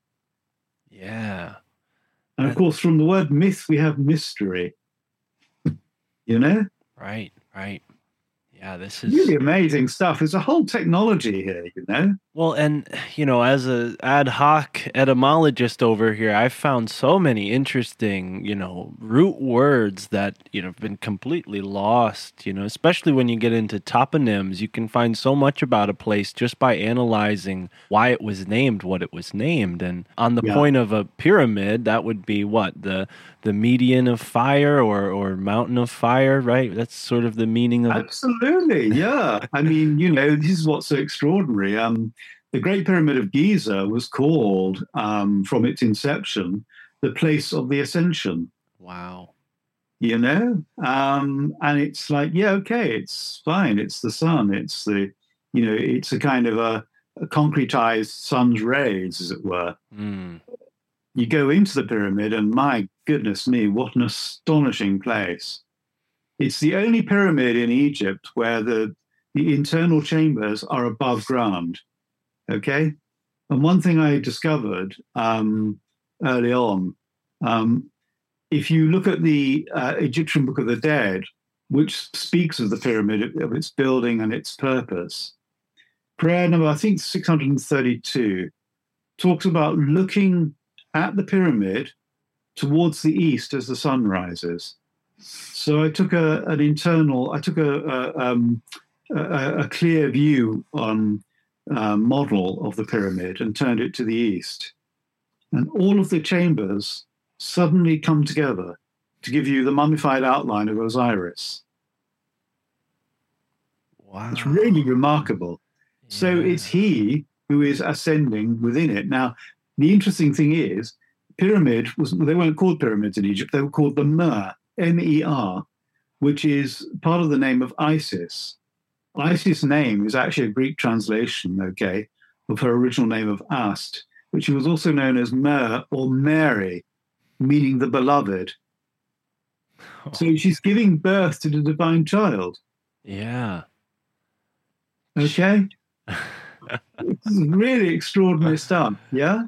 Yeah. And of course, from the word myth, we have mystery. You know? Right. Right. Yeah, this is Really amazing stuff. There's a whole technology here, you know. Well, and you know, as a ad hoc etymologist over here, I've found so many interesting, you know, root words that you know have been completely lost. You know, especially when you get into toponyms, you can find so much about a place just by analyzing why it was named what it was named. And on the Yeah. point of a pyramid, that would be what the the median of fire or or mountain of fire, right? That's sort of the meaning of it. Absolutely, yeah. I mean, you know, this is what's so extraordinary. Um, the Great Pyramid of Giza was called, um, from its inception, the place of the ascension. Wow. You know, um, and it's like, yeah, okay, it's fine. It's the sun. It's the, you know, it's a kind of a, a concretized sun's rays, as it were. Mm. You go into the pyramid, and my goodness me, what an astonishing place! It's the only pyramid in Egypt where the the internal chambers are above ground. Okay, and one thing I discovered um, early on, um, if you look at the uh, Egyptian Book of the Dead, which speaks of the pyramid, of its building and its purpose, prayer number I think 632 talks about looking at the pyramid towards the east as the sun rises. So I took a, an internal, I took a, a, um, a, a clear view on uh, model of the pyramid and turned it to the east. And all of the chambers suddenly come together to give you the mummified outline of Osiris. Wow. It's really remarkable. So it's he who is ascending within it. Now, the interesting thing is, pyramid was they weren't called pyramids in Egypt. They were called the Mer, M-E-R, which is part of the name of Isis. Isis' name is actually a Greek translation, okay, of her original name of Ast, which she was also known as Mer or Mary, meaning the beloved. So she's giving birth to the divine child. Yeah. Okay. really extraordinary stuff. Yeah.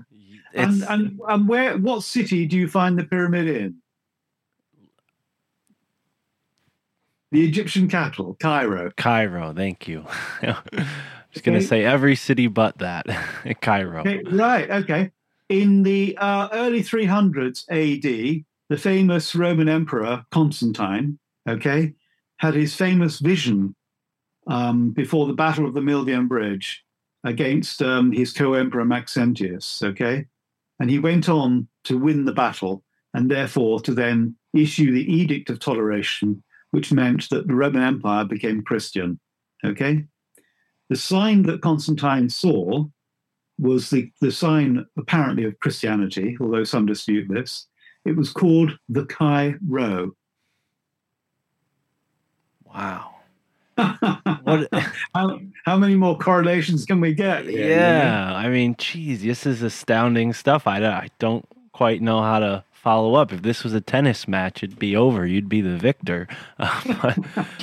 And, and and where what city do you find the pyramid in? The Egyptian capital, Cairo. Cairo, thank you. I Just gonna say every city but that. Cairo. Okay, right. Okay. In the uh, early 300s AD, the famous Roman Emperor Constantine, okay, had his famous vision um, before the Battle of the Milvian Bridge against um, his co-emperor Maxentius, okay, and he went on to win the battle and therefore to then issue the Edict of Toleration, which meant that the Roman Empire became Christian, okay. The sign that Constantine saw was the, the sign apparently of Christianity, although some dispute this. It was called the Chi Rho. Wow. What how, how many more correlations can we get? here? Yeah, I mean, geez, this is astounding stuff. I, I don't quite know how to follow up. If this was a tennis match, it'd be over. You'd be the victor. Uh, but,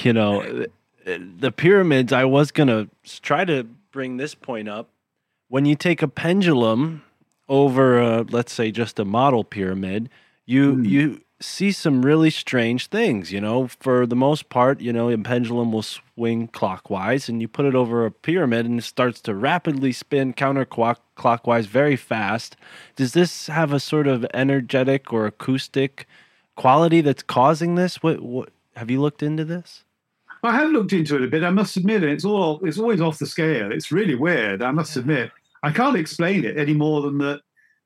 you know, the, pyramids, I was going to try to bring this point up. When you take a pendulum over, uh, let's say, just a model pyramid, you, Hmm. you see some really strange things. You know, for the most part, you know, a pendulum will swing clockwise, and you put it over a pyramid, and it starts to rapidly spin counterclockwise very fast. Does this have a sort of energetic or acoustic quality that's causing this? What, what have you looked into this? I have looked into it a bit. I must admit, it's all it's always off the scale. It's really weird. I must admit, I can't explain it any more than that.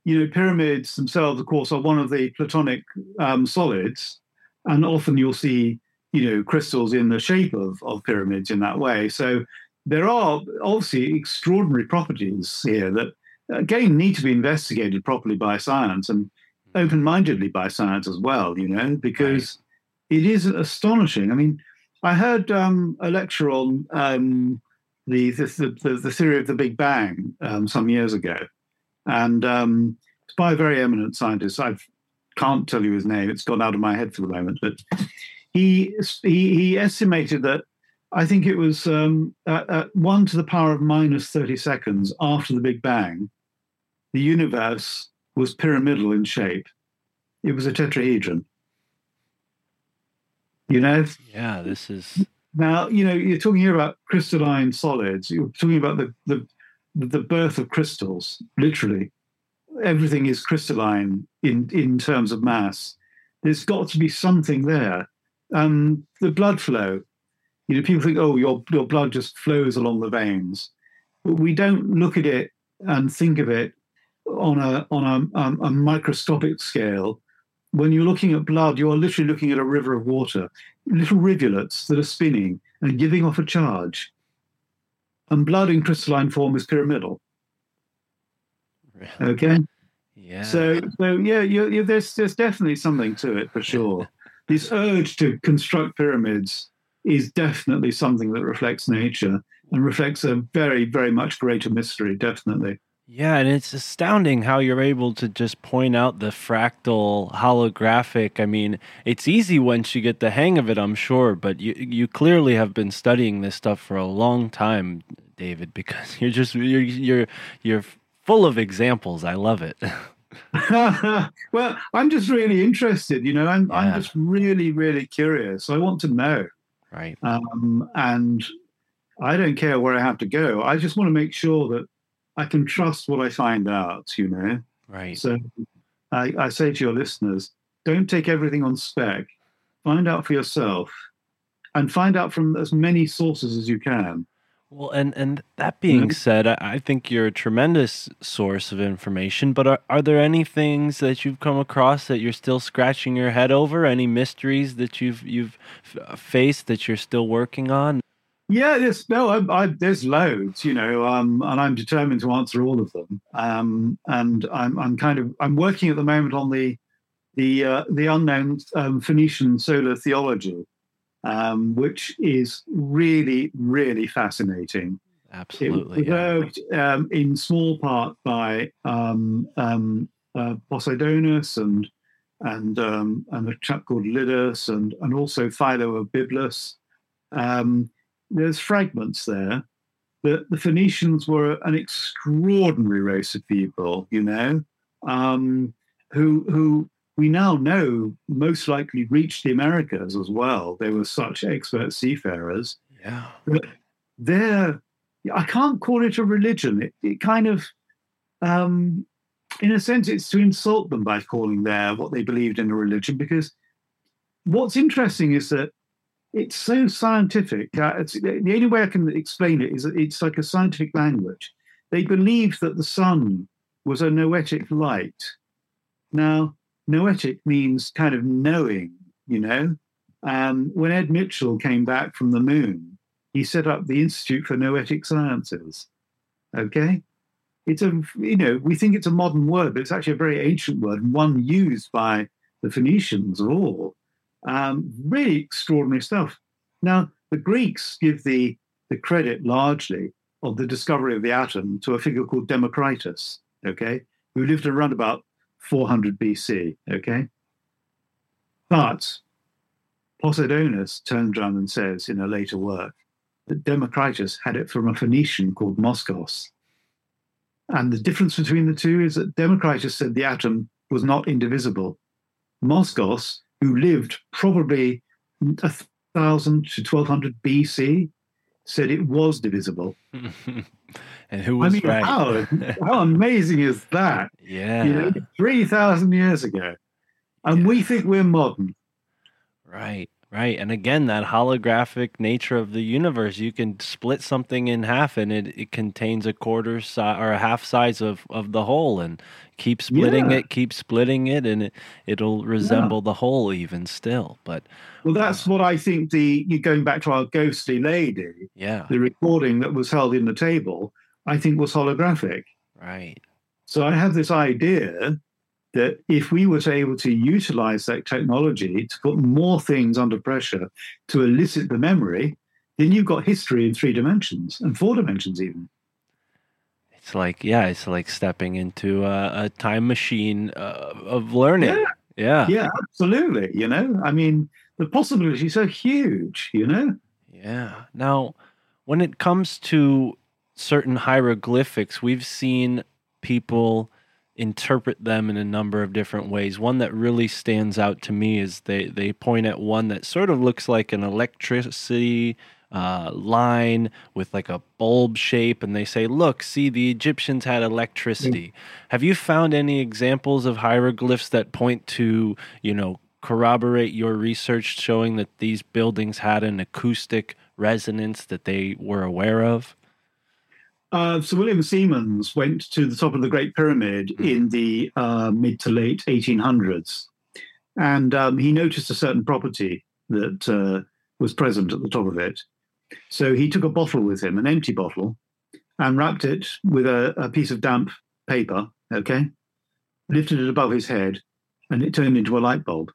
You know, pyramids themselves, of course, are one of the platonic um, solids, and often you'll see you know crystals in the shape of of pyramids in that way. So there are obviously extraordinary properties here that again need to be investigated properly by science and open-mindedly by science as well. You know, because it is astonishing. I mean. I heard um, a lecture on um, the, the, the the theory of the Big Bang um, some years ago, and um, it's by a very eminent scientist. I can't tell you his name; it's gone out of my head for the moment. But he he, he estimated that I think it was um, at, at one to the power of minus thirty seconds after the Big Bang, the universe was pyramidal in shape. It was a tetrahedron. You know, Yeah, this is Now, you know, you're talking here about crystalline solids. You're talking about the the the birth of crystals. Literally, everything is crystalline in in terms of mass. There's got to be something there. Um, the blood flow. You know, people think, oh, your your blood just flows along the veins, but we don't look at it and think of it on a on a, um, a microscopic scale. When you're looking at blood, you're literally looking at a river of water, little rivulets that are spinning and giving off a charge. And blood in crystalline form is pyramidal. Okay. Yeah. So, so yeah, you you there's there's definitely something to it for sure. this urge to construct pyramids is definitely something that reflects nature and reflects a very, very much greater mystery. Definitely. Yeah, and it's astounding how you're able to just point out the fractal holographic. I mean, it's easy once you get the hang of it, I'm sure, but you you clearly have been studying this stuff for a long time, David, because you're just you're you're you're full of examples. I love it. well, I'm just really interested. You know, I'm Yeah. I'm just really, really curious. I want to know, right. um, and I don't care where I have to go. I just want to make sure that I can trust what I find out. You know. Right. So I, I say to your listeners, don't take everything on spec. Find out for yourself and find out from as many sources as you can. Well, and and that being Mhm. said, I, I think you're a tremendous source of information. But are, are there any things that you've come across that you're still scratching your head over? Any mysteries that you've you've faced that you're still working on? Yeah, there's no, I, I, there's loads, you know, um, and I'm determined to answer all of them. Um, and I'm, I'm kind of, I'm working at the moment on the, the, uh, the unknown um, Phoenician solar theology, um, which is really, really fascinating. Absolutely. yeah. preserved um, in small part by um, um, uh, Posidonius and and um, and a chap called Lydus and and also Philo of Byblos. Um, there's fragments there. The, the Phoenicians were an extraordinary race of people, you know, um, who who we now know most likely reached the Americas as well. They were such expert seafarers Yeah. they're I can't call it a religion. It, it kind of, um, in a sense, it's to insult them by calling their what they believed in a religion. Because what's interesting is that it's so scientific. Uh, it's, the only way I can explain it is that it's like a scientific language. They believed that the sun was a noetic light. Now, noetic means kind of knowing, you know. Um, when Ed Mitchell came back from the moon, he set up the Institute for Noetic Sciences. Okay? It's a, you know, we think it's a modern word, but it's actually a very ancient word and one used by the Phoenicians of all. Um, really extraordinary stuff. Now, the Greeks give the, the credit largely of the discovery of the atom to a figure called Democritus, okay, who lived around about 400 BC, okay? But Posidonius turns around and says in a later work that Democritus had it from a Phoenician called Moschos. And the difference between the two is that Democritus said the atom was not indivisible. Moschos, who lived probably a thousand to twelve hundred BC, said it was divisible. and who I was mean, right? how, how amazing is that? yeah. You know, three thousand years ago, and we think we're modern. Right, right. And again, that holographic nature of the universe, you can split something in half and it, it contains a quarter size or a half size of, of the whole and keep splitting Yeah. it, keep splitting it, and it, it'll resemble the whole even still. But Well, uh, that's what I think. The you're going back to our ghostly lady, yeah, the recording that was held in the table, I think was holographic. right. So I have this idea that if we were to able to utilize that technology to put more things under pressure to elicit the memory, then you've got history in three dimensions and four dimensions even. It's like, yeah, it's like stepping into a, a time machine uh, of learning. Yeah. Yeah. Yeah, absolutely. You know, I mean, the possibilities are huge. You know. Yeah. Now, when it comes to certain hieroglyphics, we've seen people interpret them in a number of different ways. One that really stands out to me is they, they point at one that sort of looks like an electricity uh, line with like a bulb shape, and they say, Look, see, the Egyptians had electricity. Have you found any examples of hieroglyphs that point to, you know, corroborate your research showing that these buildings had an acoustic resonance that they were aware of? Uh, Sir William Siemens went to the top of the Great Pyramid in the uh, mid to late 1800s, and um, he noticed a certain property that uh, was present at the top of it. So he took a bottle with him, an empty bottle, and wrapped it with a, a piece of damp paper, okay, lifted it above his head, and it turned into a light bulb.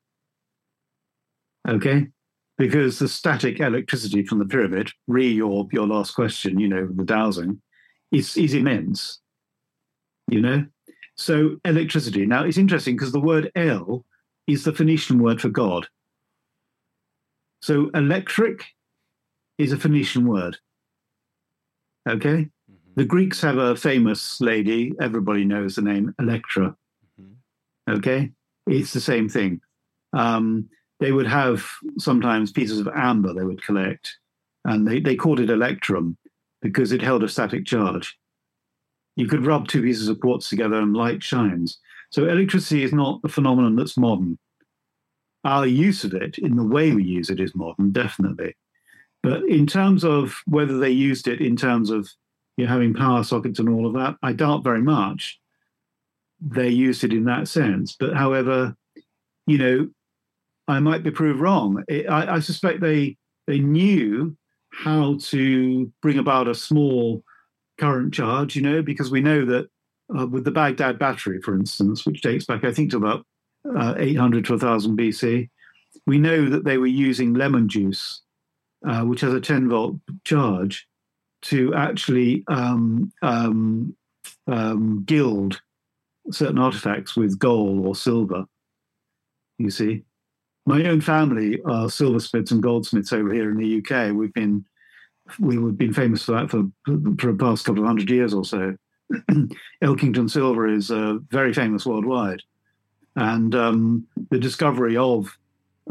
Okay? Because the static electricity from the pyramid, re your, your last question, you know, the dowsing, is, is immense, you know? So electricity. Now it's interesting because the word El is the Phoenician word for God. So electric is a Phoenician word. Okay? The Greeks have a famous lady, everybody knows the name Electra. Okay? It's the same thing. Um, they would have sometimes pieces of amber they would collect, and they, they called it electrum because it held a static charge. You could rub two pieces of quartz together and light shines. So electricity is not a phenomenon that's modern. Our use of it in the way we use it is modern, definitely. But in terms of whether they used it in terms of you know, having power sockets and all of that, I doubt very much they used it in that sense. But however, you know, I might be proved wrong. I, I suspect they they knew how to bring about a small current charge, you know, because we know that uh, with the Baghdad battery, for instance, which dates back, I think, to about uh, 800 to 1000 BC, we know that they were using lemon juice, uh, which has a 10 volt charge, to actually um, um, um, gild certain artifacts with gold or silver. You see, my own family are silversmiths and goldsmiths over here in the UK. We've been we've been famous for that for for the past couple of hundred years or so. Elkington silver is uh, very famous worldwide, and um, the discovery of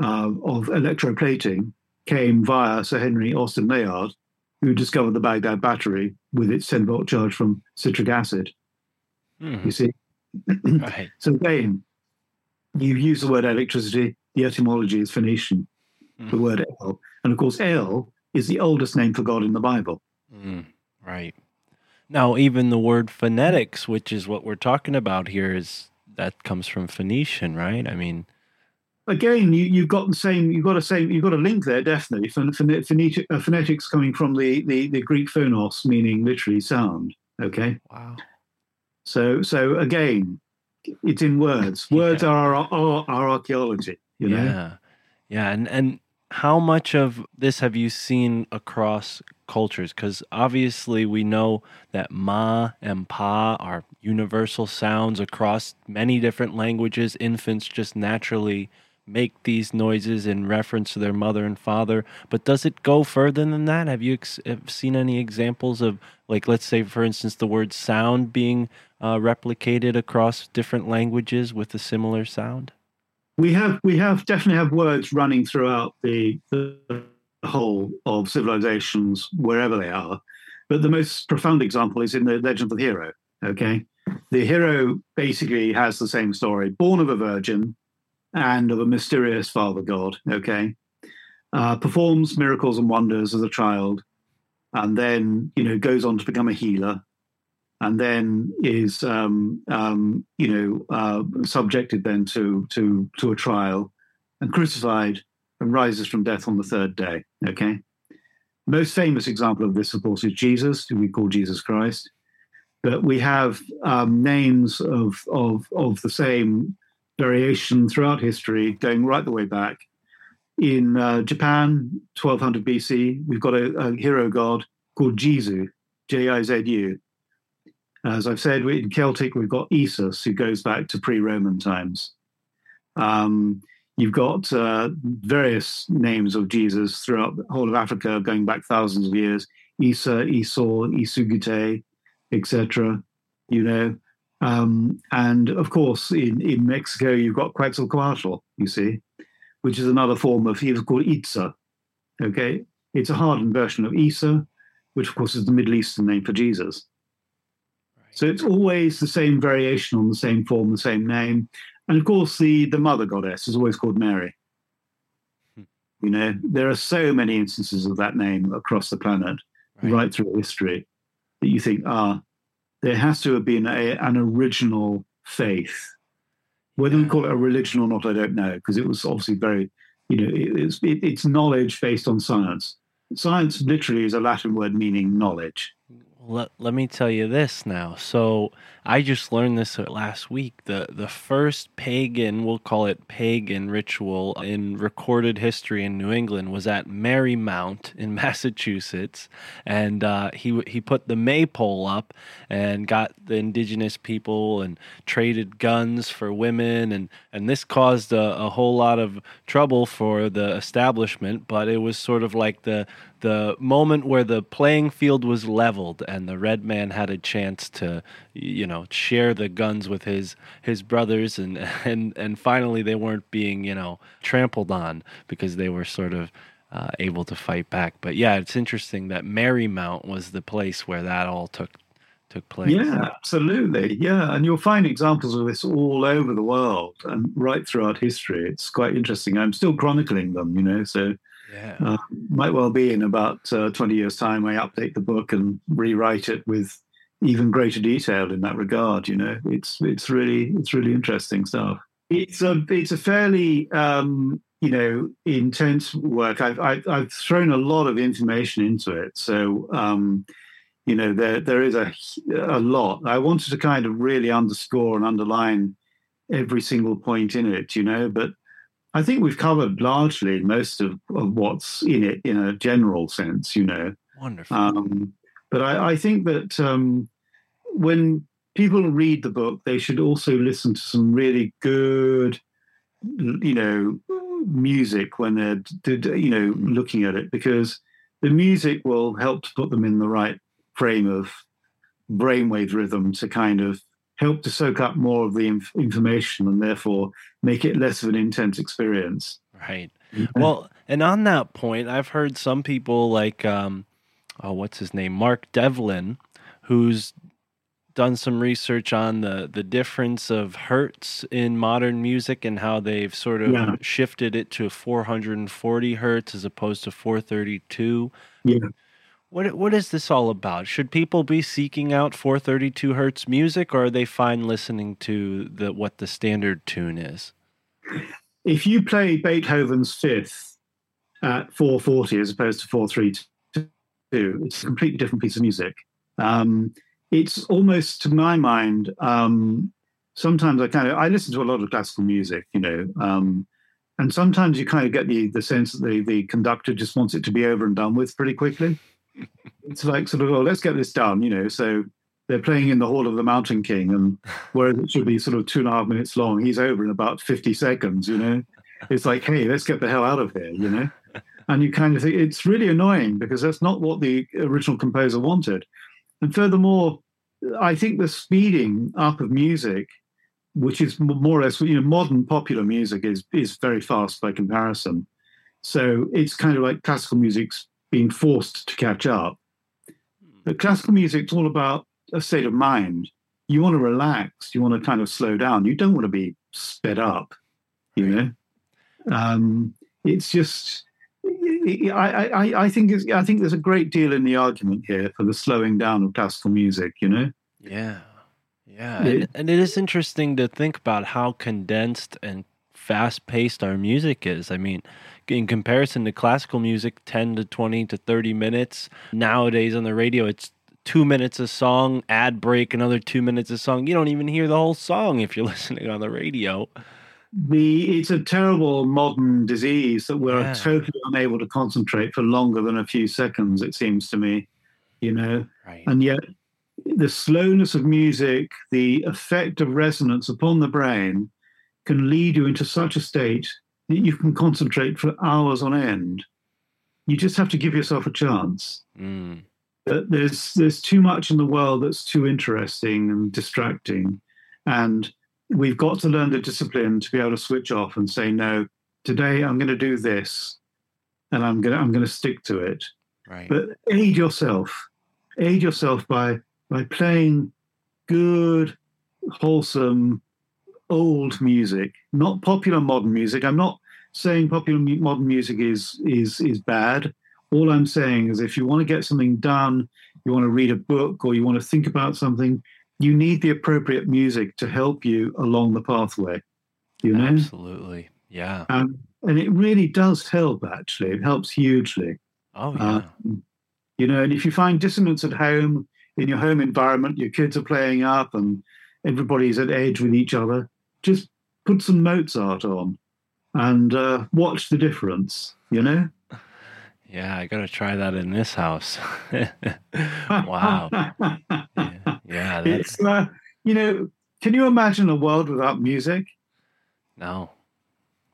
uh, of electroplating came via Sir Henry Austin Layard, who discovered the Baghdad battery with its 10 volt charge from citric acid. You see, Right. so again, you use the word electricity. The etymology is Phoenician. The word El, and of course, El is the oldest name for God in the Bible. Mm, right. Now, even the word phonetics, which is what we're talking about here, is that comes from Phoenician, right? I mean, Again, you, you've got the same. You've got a same. You've got a link there, definitely. Phone- phonetic, uh, phonetics coming from the, the the Greek phonos, meaning literally sound. Okay, wow. so so again, it's in words. Words Yeah. are our, our our archaeology. You know. Yeah. Yeah. And, and how much of this have you seen across cultures? Because obviously we know that ma and pa are universal sounds across many different languages. Infants just naturally make these noises in reference to their mother and father. But does it go further than that? Have you ex- have seen any examples of, like, let's say, for instance, the word sound being uh, replicated across different languages with a similar sound? We have we have definitely have words running throughout the, the whole of civilizations wherever they are. But the most profound example is in the legend of the hero okay? The hero basically has the same story born of a virgin and of a mysterious father god okay? Uh, performs miracles and wonders as a child and then you know goes on to become a healer and then is um, um, you know uh, subjected then to to to a trial and crucified and rises from death on the third day. Okay, most famous example of this, of course, is Jesus, who we call Jesus Christ. But we have um, names of of of the same variation throughout history, going right the way back. In uh, Japan, 1200 BC, we've got a, a hero god called Jizu, J I Z U. As I've said, in Celtic, we've got Esus, who goes back to pre Roman times. Um, you've got uh, various names of Jesus throughout the whole of Africa, going back thousands of years Isa, Esau, Isugite, etc. You know, Um, and of course, in, in Mexico, you've got Quetzalcoatl, you see, which is another form of, he was called Itza. Okay. It's a hardened version of Isa, which of course is the Middle Eastern name for Jesus. So it's always the same variation on the same form, the same name. And of course, the, the mother goddess is always called Mary. You know, there are so many instances of that name across the planet, right, Right. through history, that you think, ah, there has to have been a, an original faith. Whether we call it a religion or not, I don't know, because it was obviously very, you know, it, it's, it, it's knowledge based on science. Science literally is a Latin word meaning knowledge. Let, let me tell you this now. So I just learned this last week. The the first pagan, we'll call it pagan ritual in recorded history in New England was at Merrymount in Massachusetts, and uh, he he put the maypole up and got the indigenous people and traded guns for women, and and this caused a, a whole lot of trouble for the establishment. But it was sort of like the the moment where the playing field was leveled and the red man had a chance to you know share the guns with his his brothers and and and finally they weren't being you know trampled on because they were sort of uh, able to fight back but yeah it's interesting that Merrymount was the place where that all took took place Yeah, absolutely. Yeah, and you'll find examples of this all over the world and right throughout history. It's quite interesting. I'm still chronicling them, you know, so yeah uh, might well be in about uh, 20 years' time I update the book and rewrite it with even greater detail in that regard. You know, it's it's really it's really interesting stuff. It's a it's a fairly um, you know intense work. I've, I've I've thrown a lot of information into it, so. Um, you know there there is a a lot i wanted to kind of really underscore and underline every single point in it you know but i think we've covered largely most of, of what's in it in a general sense you know. Wonderful. Um, but I, I think that um, when people read the book they should also listen to some really good you know music when they're you know looking at it because the music will help to put them in the right frame of brainwave rhythm to kind of help to soak up more of the inf- information and therefore make it less of an intense experience. right well and on that point i've heard some people like um oh what's his name mark devlin who's done some research on the the difference of hertz in modern music and how they've sort of Yeah. shifted it to 440 hertz as opposed to 432 Yeah. What what is this all about should people be seeking out 432 hertz music or are they fine listening to the what the standard tune is If you play Beethoven's Fifth at 440 as opposed to 432, it's a completely different piece of music. Um, it's almost, to my mind, um, sometimes I kind of I listen to a lot of classical music, you know, um, and sometimes you kind of get the the sense that the the conductor just wants it to be over and done with pretty quickly. It's like sort of, oh, let's get this done, you know. So they're playing in the Hall of the Mountain King, and whereas it should be sort of two and a half minutes long, he's over in about fifty seconds, you know. It's like, hey, let's get the hell out of here, you know. And you kind of think it's really annoying because that's not what the original composer wanted. And furthermore, I think the speeding up of music, which is more or less, you know, modern popular music is is very fast by comparison. So it's kind of like classical music's being forced to catch up. But classical music's all about a state of mind. You want to relax. You want to kind of slow down. You don't want to be sped up. You know, um, it's just. I, I, I- think it's, I think there's a great deal in the argument here for the slowing down of classical music. You know, Yeah. Yeah. Yeah. And, and it is interesting to think about how condensed and fast paced our music is. I mean, in comparison to classical music, 10 to 20 to 30 minutes. Nowadays on the radio, it's two minutes a song, ad break, another two minutes a song. You don't even hear the whole song if you're listening on the radio. the it's a terrible modern disease that we're Yeah. totally unable to concentrate for longer than a few seconds. It seems to me, you know. Right. and yet the slowness of music, the effect of resonance upon the brain can lead you into such a state you can concentrate for hours on end. You just have to give yourself a chance. Mm. There's there's too much in the world that's too interesting and distracting and we've got to learn the discipline to be able to switch off and say no. Today I'm going to do this, and I'm going to I'm going to stick to it. Right. But aid yourself, aid yourself by by playing good, wholesome, old music, not popular modern music. I'm not saying popular modern music is is is bad. All I'm saying is if you want to get something done, you want to read a book or you want to think about something, you need the appropriate music to help you along the pathway. You know, Absolutely. Yeah. um, and it really does help. Actually, it helps hugely. Oh yeah. Um, you know, and if you find dissonance at home, in your home environment, your kids are playing up and everybody's at edge with each other, just put some Mozart on and uh, watch the difference, you know? yeah. I gotta try that in this house. wow. Yeah. yeah that, it's, uh, you know, can you imagine a world without music? no.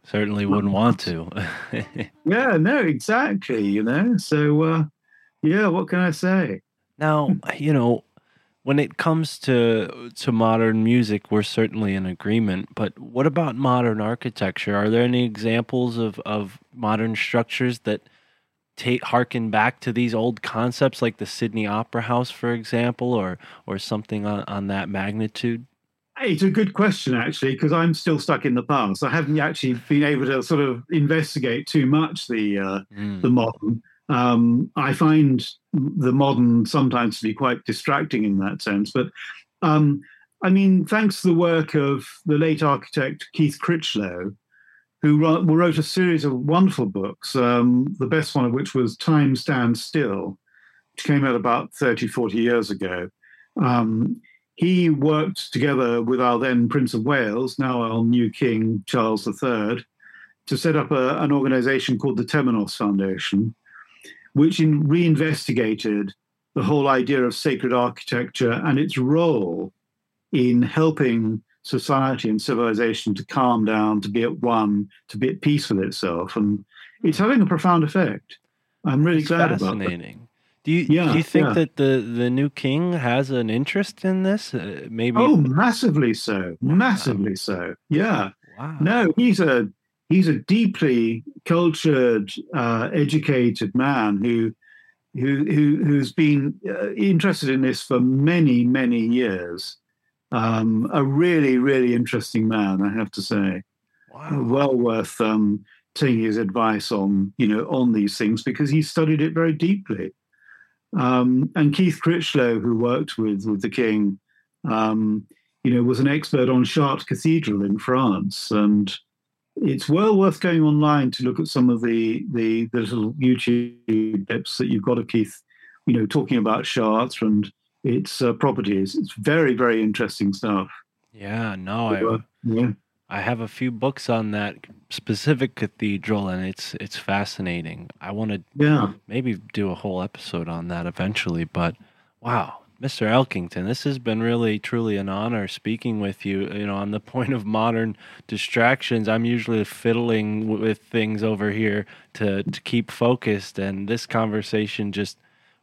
Certainly wouldn't want to. Yeah, no, exactly, you know? So, uh, yeah, what can I say? Now, you know, when it comes to to modern music, we're certainly in agreement. But what about modern architecture? Are there any examples of of modern structures that take harken back to these old concepts, like the Sydney Opera House, for example, or or something on, on that magnitude? It's a good question, actually, because I'm still stuck in the past. I haven't actually been able to sort of investigate too much the uh, Mm, the modern. Um, I find the modern sometimes to be quite distracting in that sense. But um, I mean, thanks to the work of the late architect Keith Critchlow, who wrote, a series of wonderful books, um, the best one of which was Time Stands Still, which came out about 30, 40 years ago. Um, he worked together with our then Prince of Wales, now our new King Charles III, to set up a, an organization called the Temenos Foundation, which in, reinvestigated the whole idea of sacred architecture and its role in helping society and civilization to calm down, to be at one, to be at peace with itself. And it's having a profound effect. I'm really it's glad about that. fascinating. Do you Yeah, do you think yeah. that the the new king has an interest in this? Uh, maybe. Oh, massively so. Massively so. Yeah. wow. No, he's a he's a deeply cultured, uh, educated man who who, who who's been uh, interested in this for many many years. Um, a really really interesting man, I have to say. Wow. Well worth um, taking his advice on you know on these things because he studied it very deeply. Um, and Keith Critchlow, who worked with with the king, um, you know, was an expert on Chartres Cathedral in France, and it's well worth going online to look at some of the the, the little YouTube clips that you've got of Keith, you know, talking about Chartres and its uh, properties. It's very very interesting stuff. Yeah. No. I, Uh, yeah. I have a few books on that specific cathedral, and it's it's fascinating. I want to Yeah. maybe do a whole episode on that eventually. But wow, Mr. Elkington, this has been really truly an honor speaking with you. You know, on the point of modern distractions, I'm usually fiddling with things over here to to keep focused, and this conversation just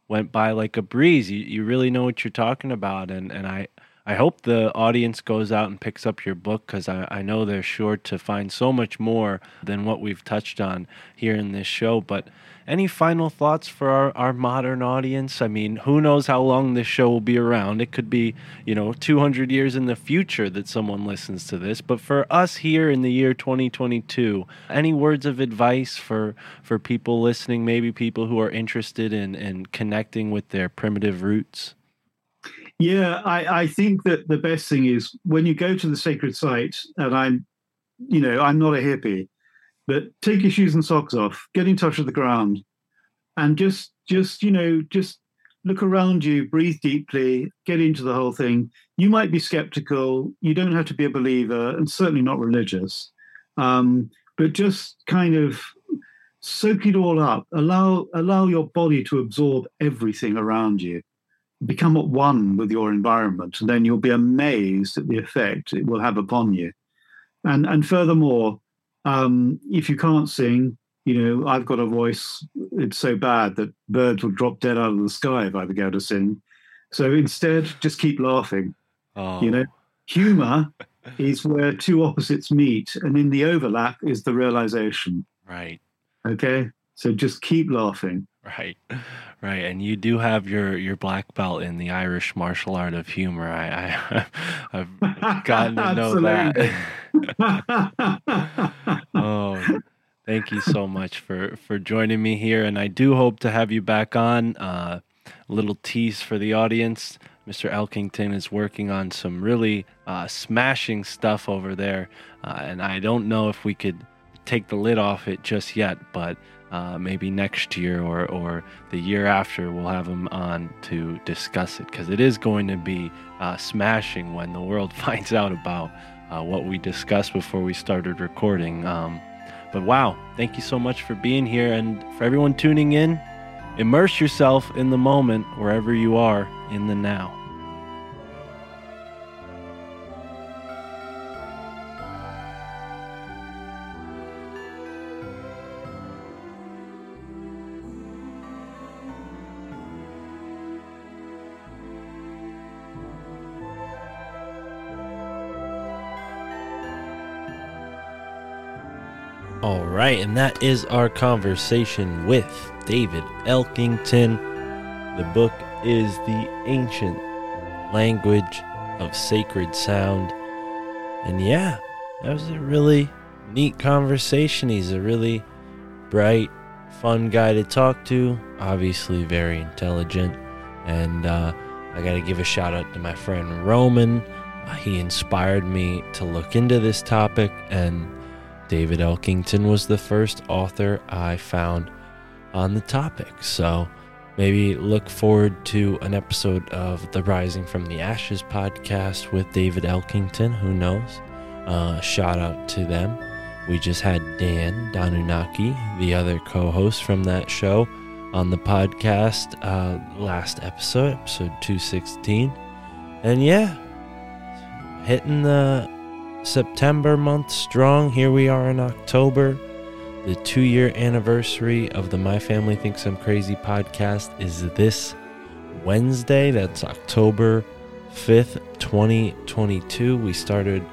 went by like a breeze. You you really know what you're talking about, and and I. I hope the audience goes out and picks up your book because I, I know they're sure to find so much more than what we've touched on here in this show. But any final thoughts for our, our modern audience? I mean, who knows how long this show will be around? It could be, you know, 200 years in the future that someone listens to this. But for us here in the year 2022, any words of advice for, for people listening, maybe people who are interested in, in connecting with their primitive roots? Yeah, I, I think that the best thing is when you go to the sacred site, and I'm, you know, I'm not a hippie, but take your shoes and socks off, get in touch with the ground, and just, just, you know, just look around you, breathe deeply, get into the whole thing. You might be skeptical. You don't have to be a believer, and certainly not religious, um, but just kind of soak it all up. Allow, allow your body to absorb everything around you become at one with your environment, and then you'll be amazed at the effect it will have upon you. And and furthermore, um, if you can't sing, you know, I've got a voice. It's so bad that birds would drop dead out of the sky if I began to sing. So instead, just keep laughing. Oh, You know, Humor is where two opposites meet, and in the overlap is the realization. Right. Okay, so just keep laughing. Right, right, and you do have your your black belt in the Irish martial art of humor. I, I I've gotten to know that. oh, thank you so much for for joining me here, and I do hope to have you back on. Uh, a little tease for the audience: Mr. Elkington is working on some really uh, smashing stuff over there, uh, and I don't know if we could take the lid off it just yet, but uh, maybe next year or, or the year after, we'll have him on to discuss it because it is going to be uh, smashing when the world finds out about uh, what we discussed before we started recording. Um, but wow, thank you so much for being here and for everyone tuning in. Immerse yourself in the moment wherever you are in the now. All right, and that is our conversation with David Elkington. The book is The Ancient Language of Sacred Sound. And yeah, that was a really neat conversation. He's a really bright, fun guy to talk to, obviously, very intelligent. And uh, I got to give a shout out to my friend Roman. Uh, he inspired me to look into this topic and David Elkington was the first author I found on the topic. So maybe look forward to an episode of the Rising from the Ashes podcast with David Elkington. Who knows? Uh, shout out to them. We just had Dan Danunaki, the other co host from that show, on the podcast uh, last episode, episode 216. And yeah, hitting the September month strong. Here we are in October. The two year anniversary of the My Family Thinks I'm Crazy podcast is this Wednesday. That's October 5th, 2022. We started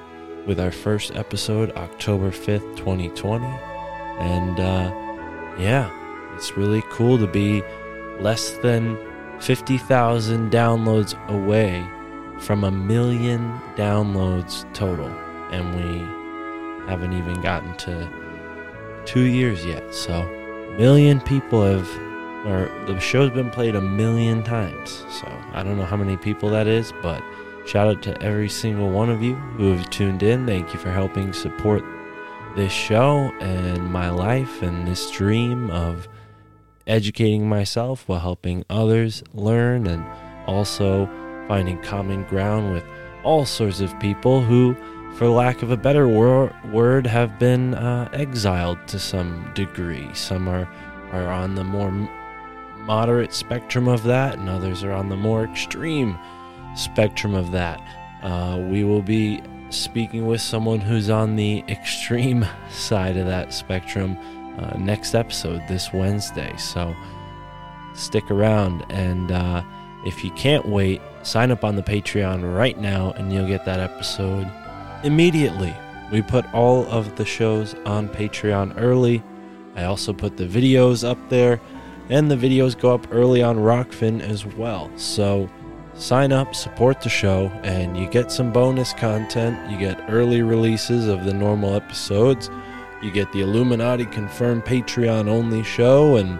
with our first episode October 5th, 2020. And uh, yeah, it's really cool to be less than 50,000 downloads away from a million downloads total and we haven't even gotten to two years yet. So, a million people have, or the show's been played a million times. So, I don't know how many people that is, but shout out to every single one of you who have tuned in. Thank you for helping support this show and my life and this dream of educating myself while helping others learn and also finding common ground with all sorts of people who for lack of a better wor- word, have been uh, exiled to some degree. Some are, are on the more moderate spectrum of that, and others are on the more extreme spectrum of that. Uh, we will be speaking with someone who's on the extreme side of that spectrum uh, next episode this Wednesday. So stick around, and uh, if you can't wait, sign up on the Patreon right now, and you'll get that episode immediately. We put all of the shows on Patreon early. I also put the videos up there, and the videos go up early on Rokfin as well. So sign up, support the show, and you get some bonus content. You get early releases of the normal episodes. You get the Illuminati Confirmed Patreon only show, and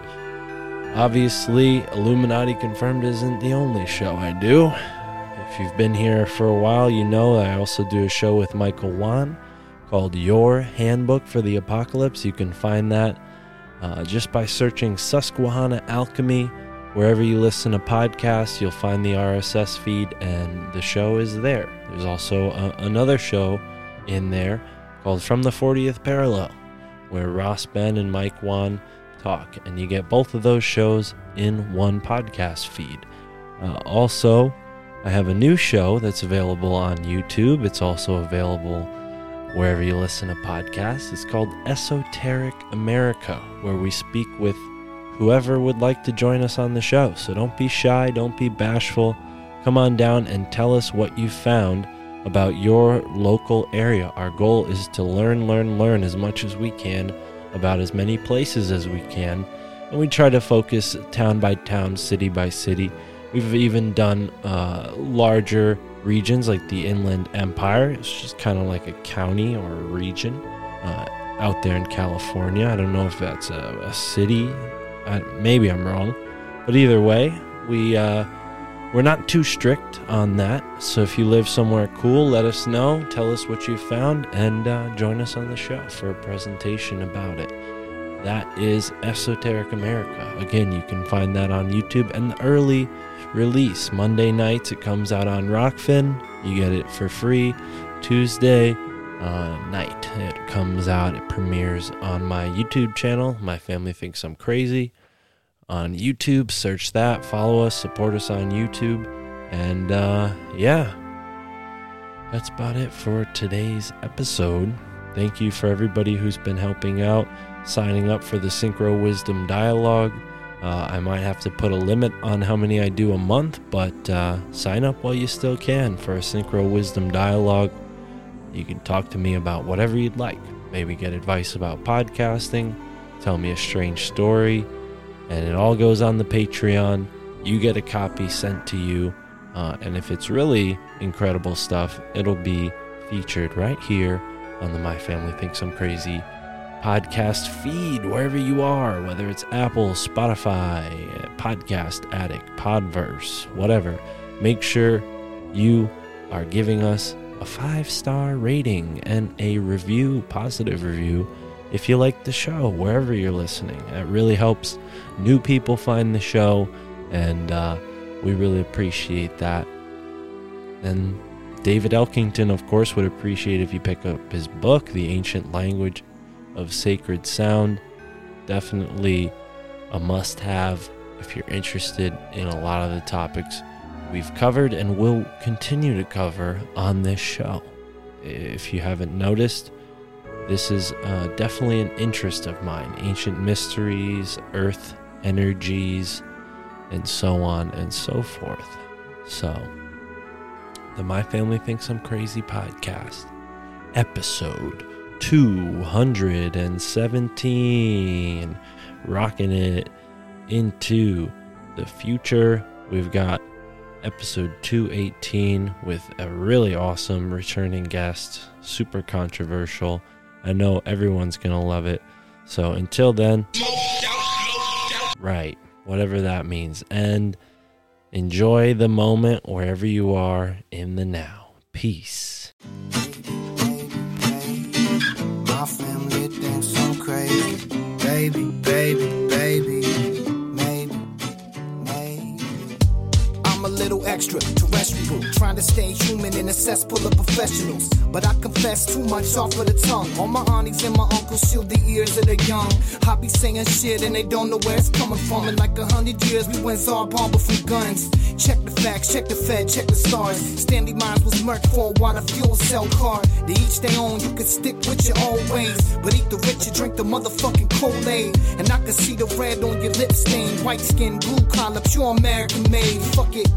obviously, Illuminati Confirmed isn't the only show I do. If you've been here for a while, you know I also do a show with Michael Wan called Your Handbook for the Apocalypse. You can find that uh, just by searching Susquehanna Alchemy. Wherever you listen to podcasts, you'll find the RSS feed, and the show is there. There's also a, another show in there called From the 40th Parallel, where Ross Ben and Mike Wan talk, and you get both of those shows in one podcast feed. Uh, also, I have a new show that's available on YouTube. It's also available wherever you listen to podcasts. It's called Esoteric America, where we speak with whoever would like to join us on the show. So don't be shy, don't be bashful. Come on down and tell us what you found about your local area. Our goal is to learn, learn, learn as much as we can about as many places as we can. And we try to focus town by town, city by city. We've even done uh, larger regions like the Inland Empire. It's just kind of like a county or a region uh, out there in California. I don't know if that's a, a city. I, maybe I'm wrong. But either way, we. Uh, we're not too strict on that, so if you live somewhere cool, let us know, tell us what you found, and uh, join us on the show for a presentation about it. That is Esoteric America. Again, you can find that on YouTube and the early release. Monday nights, it comes out on Rokfin. You get it for free. Tuesday uh, night, it comes out. It premieres on my YouTube channel. My family thinks I'm crazy on YouTube. Search that, follow us, support us on YouTube. And uh, yeah, that's about it for today's episode. Thank you for everybody who's been helping out, signing up for the Synchro Wisdom Dialogue. Uh, I might have to put a limit on how many I do a month, but uh, sign up while you still can for a Synchro Wisdom Dialogue. You can talk to me about whatever you'd like. Maybe get advice about podcasting, tell me a strange story, and it all goes on the Patreon. You get a copy sent to you, uh, and if it's really incredible stuff, it'll be featured right here on the My Family Thinks I'm Crazy podcast feed, wherever you are, whether it's Apple, Spotify, Podcast Addict, Podverse, whatever. Make sure you are giving us a five star rating and a review, positive review, if you like the show, wherever you're listening. It really helps new people find the show, and uh, we really appreciate that. And David Elkington, of course, would appreciate if you pick up his book, The Ancient Language of Sacred Sound. Definitely a must have if you're interested in a lot of the topics we've covered and will continue to cover on this show. If you haven't noticed, this is uh, definitely an interest of mine ancient mysteries, earth energies, and so on and so forth. So, the My Family Thinks I'm Crazy podcast, episode 217, rocking it into the future. We've got episode 218 with a really awesome returning guest, super controversial. I know everyone's going to love it. So until then, right, whatever that means. And enjoy the moment wherever you are in the now. Peace. A little extra terrestrial, trying to stay human in a cesspool of professionals. But I confess too much off of the tongue. All my aunties and my uncles shield the ears of the young. I be saying shit and they don't know where it's coming from. In like a hundred years, we went Tsar Bomba from guns. Check the facts, check the Fed, check the stars. Stanley Meyers was murked for a water fuel cell car. They each their own, you can stick with your old ways. But eat the rich and drink the motherfucking Kool-Aid. And I can see the red on your lip stain. White skin, blue collar, pure American made. Fuck it.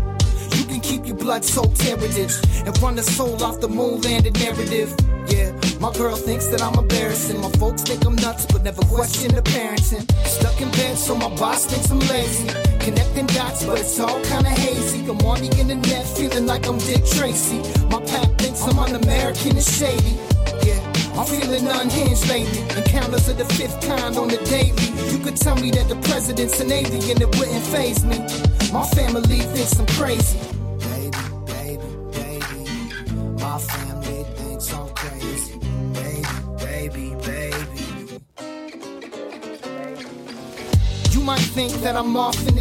Can keep your blood so heritage and run the soul off the moon landed narrative. Yeah, my girl thinks that I'm embarrassing. My folks think I'm nuts, but never question the parenting. Stuck in bed, so my boss thinks I'm lazy. Connecting dots, but it's all kinda hazy. I'm on the internet, feeling like I'm Dick Tracy. My pap thinks I'm un-American and shady. Yeah. I'm feeling unhinged lately. Encounters of the fifth kind on the daily. You could tell me that the president's an alien, it wouldn't phase me. My family thinks I'm crazy. My family thinks I'm crazy. Baby, baby, baby. You might think that I'm off in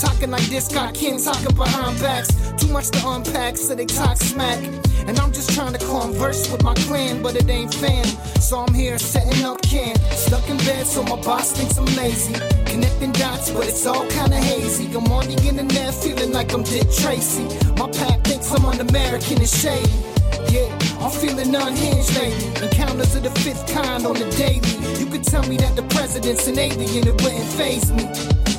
Talking like this got Ken talking behind backs. Too much to unpack, so they talk smack. And I'm just trying to converse with my clan, but it ain't fam. So I'm here setting up camp. Stuck in bed, so my boss thinks I'm lazy. Connecting dots, but it's all kinda hazy. I'm on the internet feeling like I'm Dick Tracy. My pack thinks I'm un American and shady. Yeah, I'm feeling unhinged lately. Encounters of the fifth kind on the daily. You could tell me that the president's an alien, it wouldn't phase me.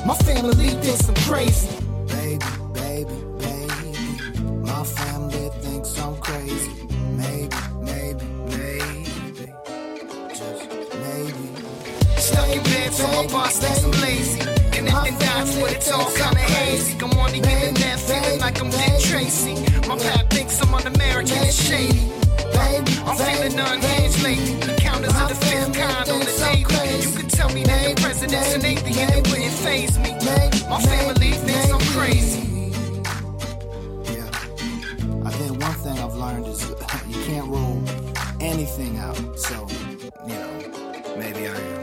My family thinks I'm crazy. Baby, baby, baby. My family thinks I'm crazy. Maybe, maybe, maybe. Just maybe. Stuck in bed, so my boss thinks I'm lazy. It's all kinda hazy. I'm feeling like I'm Dick Tracy. My pap thinks I'm un-American and shady. I'm feeling unhinged lately. Encounters of the fifth kind on the daily. You could tell me that the president's an atheist, it wouldn't phase me. My family thinks I'm crazy. Yeah. I think one thing I've learned is you can't rule anything out. So, you know, maybe I am.